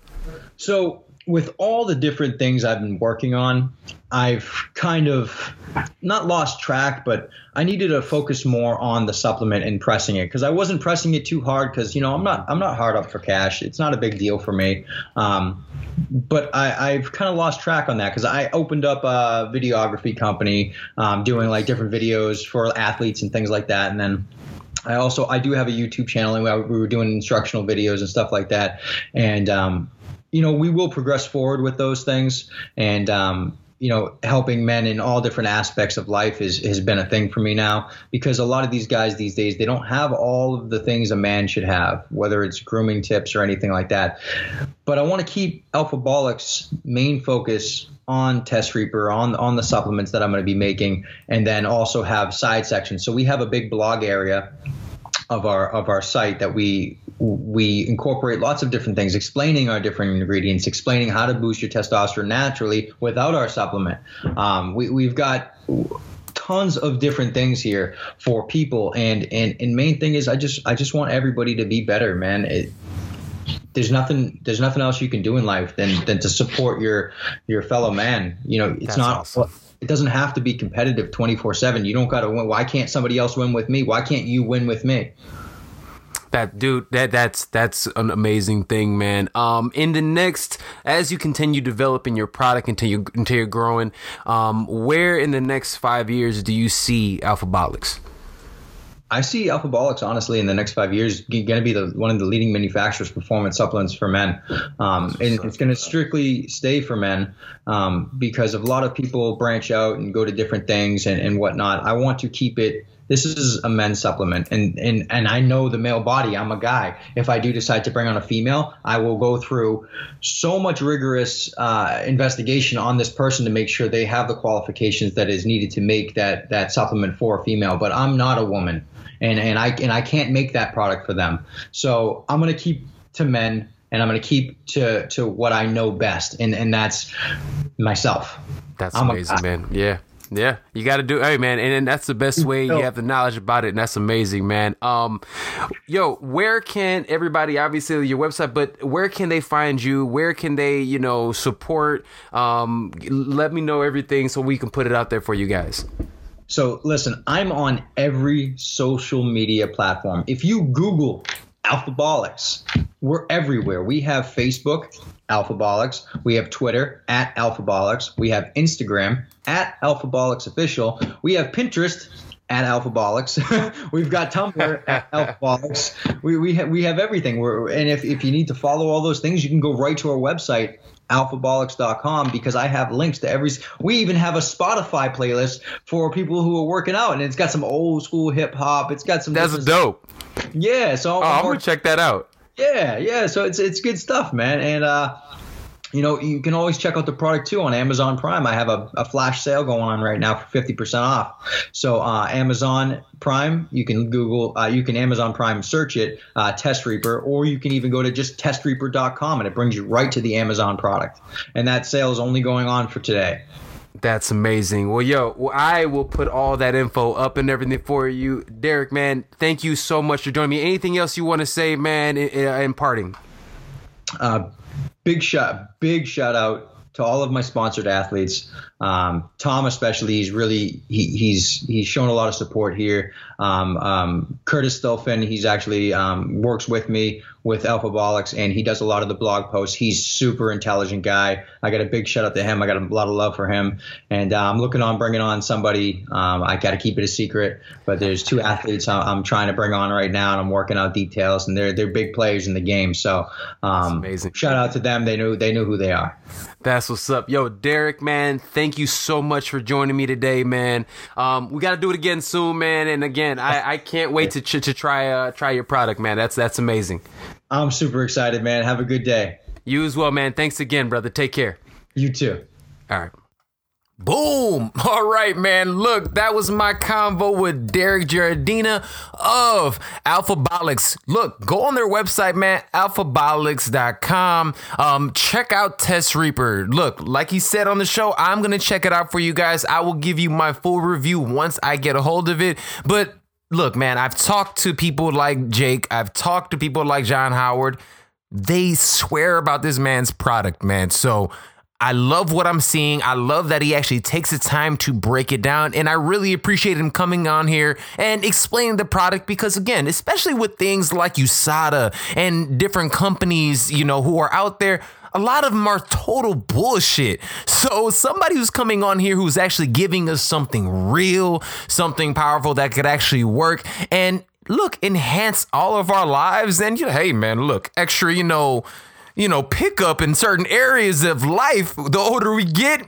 S5: So with all the different things I've been working on, I've kind of not lost track, but I needed to focus more on the supplement and pressing it because I wasn't pressing it too hard because you know I'm not I'm not hard up for cash. It's not a big deal for me. Um, but I, I've kind of lost track on that because I opened up a videography company um, doing like different videos for athletes and things like that, and then. I also I do have a YouTube channel and we were doing instructional videos and stuff like that, and um, you know we will progress forward with those things, and um, you know, helping men in all different aspects of life is, has been a thing for me now because a lot of these guys these days, they don't have all of the things a man should have, whether it's grooming tips or anything like that. But I want to keep Alphabolix main focus on Test Reaper, on on the supplements that I'm going to be making, and then also have side sections. So we have a big blog area of our of our site that we we incorporate lots of different things, explaining our different ingredients, explaining how to boost your testosterone naturally without our supplement. Um, we, we've got tons of different things here for people, and and and main thing is I just I just want everybody to be better, man. It, there's nothing there's nothing else you can do in life than than to support your your fellow man. You know, it's That's not. Awesome it doesn't have to be competitive 24 7 you don't got to win. Why can't somebody else win with me? Why can't you win with me?
S6: That dude that that's that's an amazing thing man. Um in the next as you continue developing your product until you until you're growing um where in the next five years do you see alphabolix
S5: I see Alphabolix honestly in the next five years going to be the one of the leading manufacturers performance supplements for men, um, and it's going to strictly stay for men um, because a lot of people branch out and go to different things and, and whatnot. I want to keep it this is a men's supplement and, and and I know the male body. I'm a guy. If I do decide to bring on a female, I will go through so much rigorous uh, investigation on this person to make sure they have the qualifications that is needed to make that that supplement for a female. But I'm not a woman, and and I and I can't make that product for them. So I'm gonna keep to men and I'm going to keep to to what I know best, and and that's myself.
S6: That's I'm amazing, a, man. Yeah. Yeah, you got to do. Hey, man, and, and, that's the best way. You have the knowledge about it, and that's amazing, man. Um, yo, where can everybody? Obviously, your website, but where can they find you? Where can they, you know, support? Um, let me know everything so we can put it out there for you guys.
S5: So, listen, I'm on every social media platform. If you Google Alphabolix, we're everywhere. We have Facebook, Alphabolix. We have Twitter at Alphabolix. We have Instagram at Alphabolix Official. We have Pinterest at Alphabolix. We've got Tumblr at Alphabolix. We we have we have everything. We're, and if, if you need to follow all those things, you can go right to our website alphabolix.com because I have links to every we even have a Spotify playlist for people who are working out and it's got some old school hip hop. It's got some
S6: That's dope.
S5: Yeah, so
S6: oh, I'm, I'm gonna check that out.
S5: Yeah, yeah. So it's it's good stuff, man. And uh, you know, you can always check out the product too on Amazon Prime. I have a, a flash sale going on right now for 50% off. So, uh, Amazon Prime, you can Google, uh, you can Amazon Prime search it, uh, Test Reaper, or you can even go to just testreaper.com and it brings you right to the Amazon product. And that sale is only going on for today.
S6: That's amazing. Well, yo, I will put all that info up and everything for you. Derek, man, thank you so much for joining me. Anything else you want to say, man, in, in parting?
S5: Uh, big shot, big shout out to all of my sponsored athletes. Um, Tom, especially, he's really he, he's he's shown a lot of support here. Um, um, Curtis Stilfen, he's actually um, works with me with Alphabolix, and he does a lot of the blog posts. He's super intelligent guy. I got a big shout out to him. I got a lot of love for him, and uh, I'm looking on bringing on somebody. Um, I got to keep it a secret, but there's two athletes I'm trying to bring on right now, and I'm working out details, and they're they're big players in the game. So, um, amazing. Shout out to them. They knew they knew who they are.
S6: That's what's up, yo, Derek, man. Thank you so much for joining me today, man. Um, we got to do it again soon, man. And again, I, I can't wait to to try uh, try your product, man. That's that's amazing.
S5: I'm super excited, man. Have a good day.
S6: You as well, man. Thanks again, brother. Take care.
S5: You too.
S6: All right.
S2: Boom! All right, man. Look, that was my convo with Derek Giardina of Alphabolix. Look, go on their website, man, alphabolix.com. Um, check out Test Reaper. Look, like he said on the show, I'm going to check it out for you guys. I will give you my full review once I get a hold of it. But look, man, I've talked to people like Jake, I've talked to people like John Howard. they swear about this man's product, man. So I love what I'm seeing. I love that he actually takes the time to break it down. And I really appreciate him coming on here and explaining the product because, again, especially with things like USADA and different companies, you know, who are out there, a lot of them are total bullshit. So somebody who's coming on here who's actually giving us something real, something powerful that could actually work and look, enhance all of our lives. And you hey man, look, extra, you know, you know, pickup in certain areas of life. The older we get,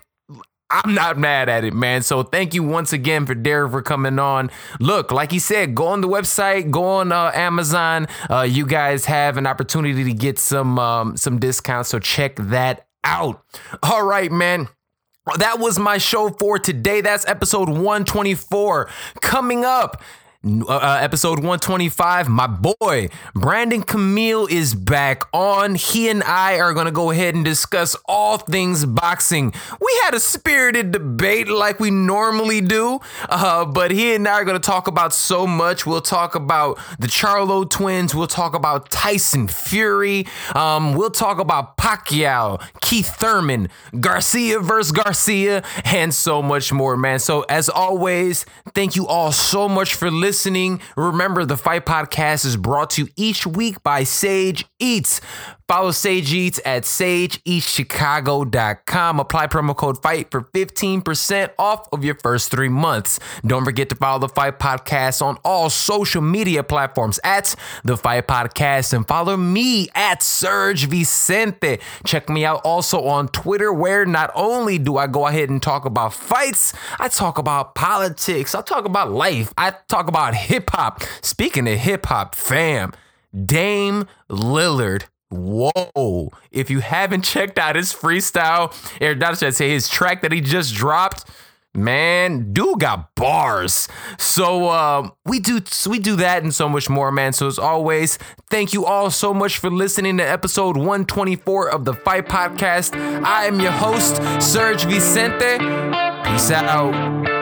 S2: I'm not mad at it, man. So thank you once again for Derek for coming on. Look, like he said, go on the website, go on uh, Amazon. Uh, you guys have an opportunity to get some um, some discounts, so check that out. All right, man. That was my show for today. That's episode 124. Coming up, uh, episode 125, my boy Brandon Camille is back on. He and I are going to go ahead and discuss all things boxing. We had a spirited debate like we normally do, uh, but he and I are going to talk about so much. We'll talk about the Charlo twins, we'll talk about Tyson Fury, um, we'll talk about Pacquiao, Keith Thurman, Garcia versus Garcia, and so much more, man. So, as always, thank you all so much for listening listening. Remember, the Fight Podcast is brought to you each week by Sage Eats. Follow Sage Eats at sageeatschicago.com. Apply promo code FIGHT for 15% off of your first three months. Don't forget to follow the Fight Podcast on all social media platforms at the Fight Podcast and follow me at Serge Vicente. Check me out also on Twitter, where not only do I go ahead and talk about fights, I talk about politics, I talk about life, I talk about hip hop. Speaking of hip hop, fam, Dame Lillard Whoa. If you haven't checked out his freestyle, or not should I say his track that he just dropped, man, dude got bars. So um, we do we do that and so much more, man. So as always, thank you all so much for listening to episode 124 of the Fight Podcast. I am your host, Serge Vicente. Peace out.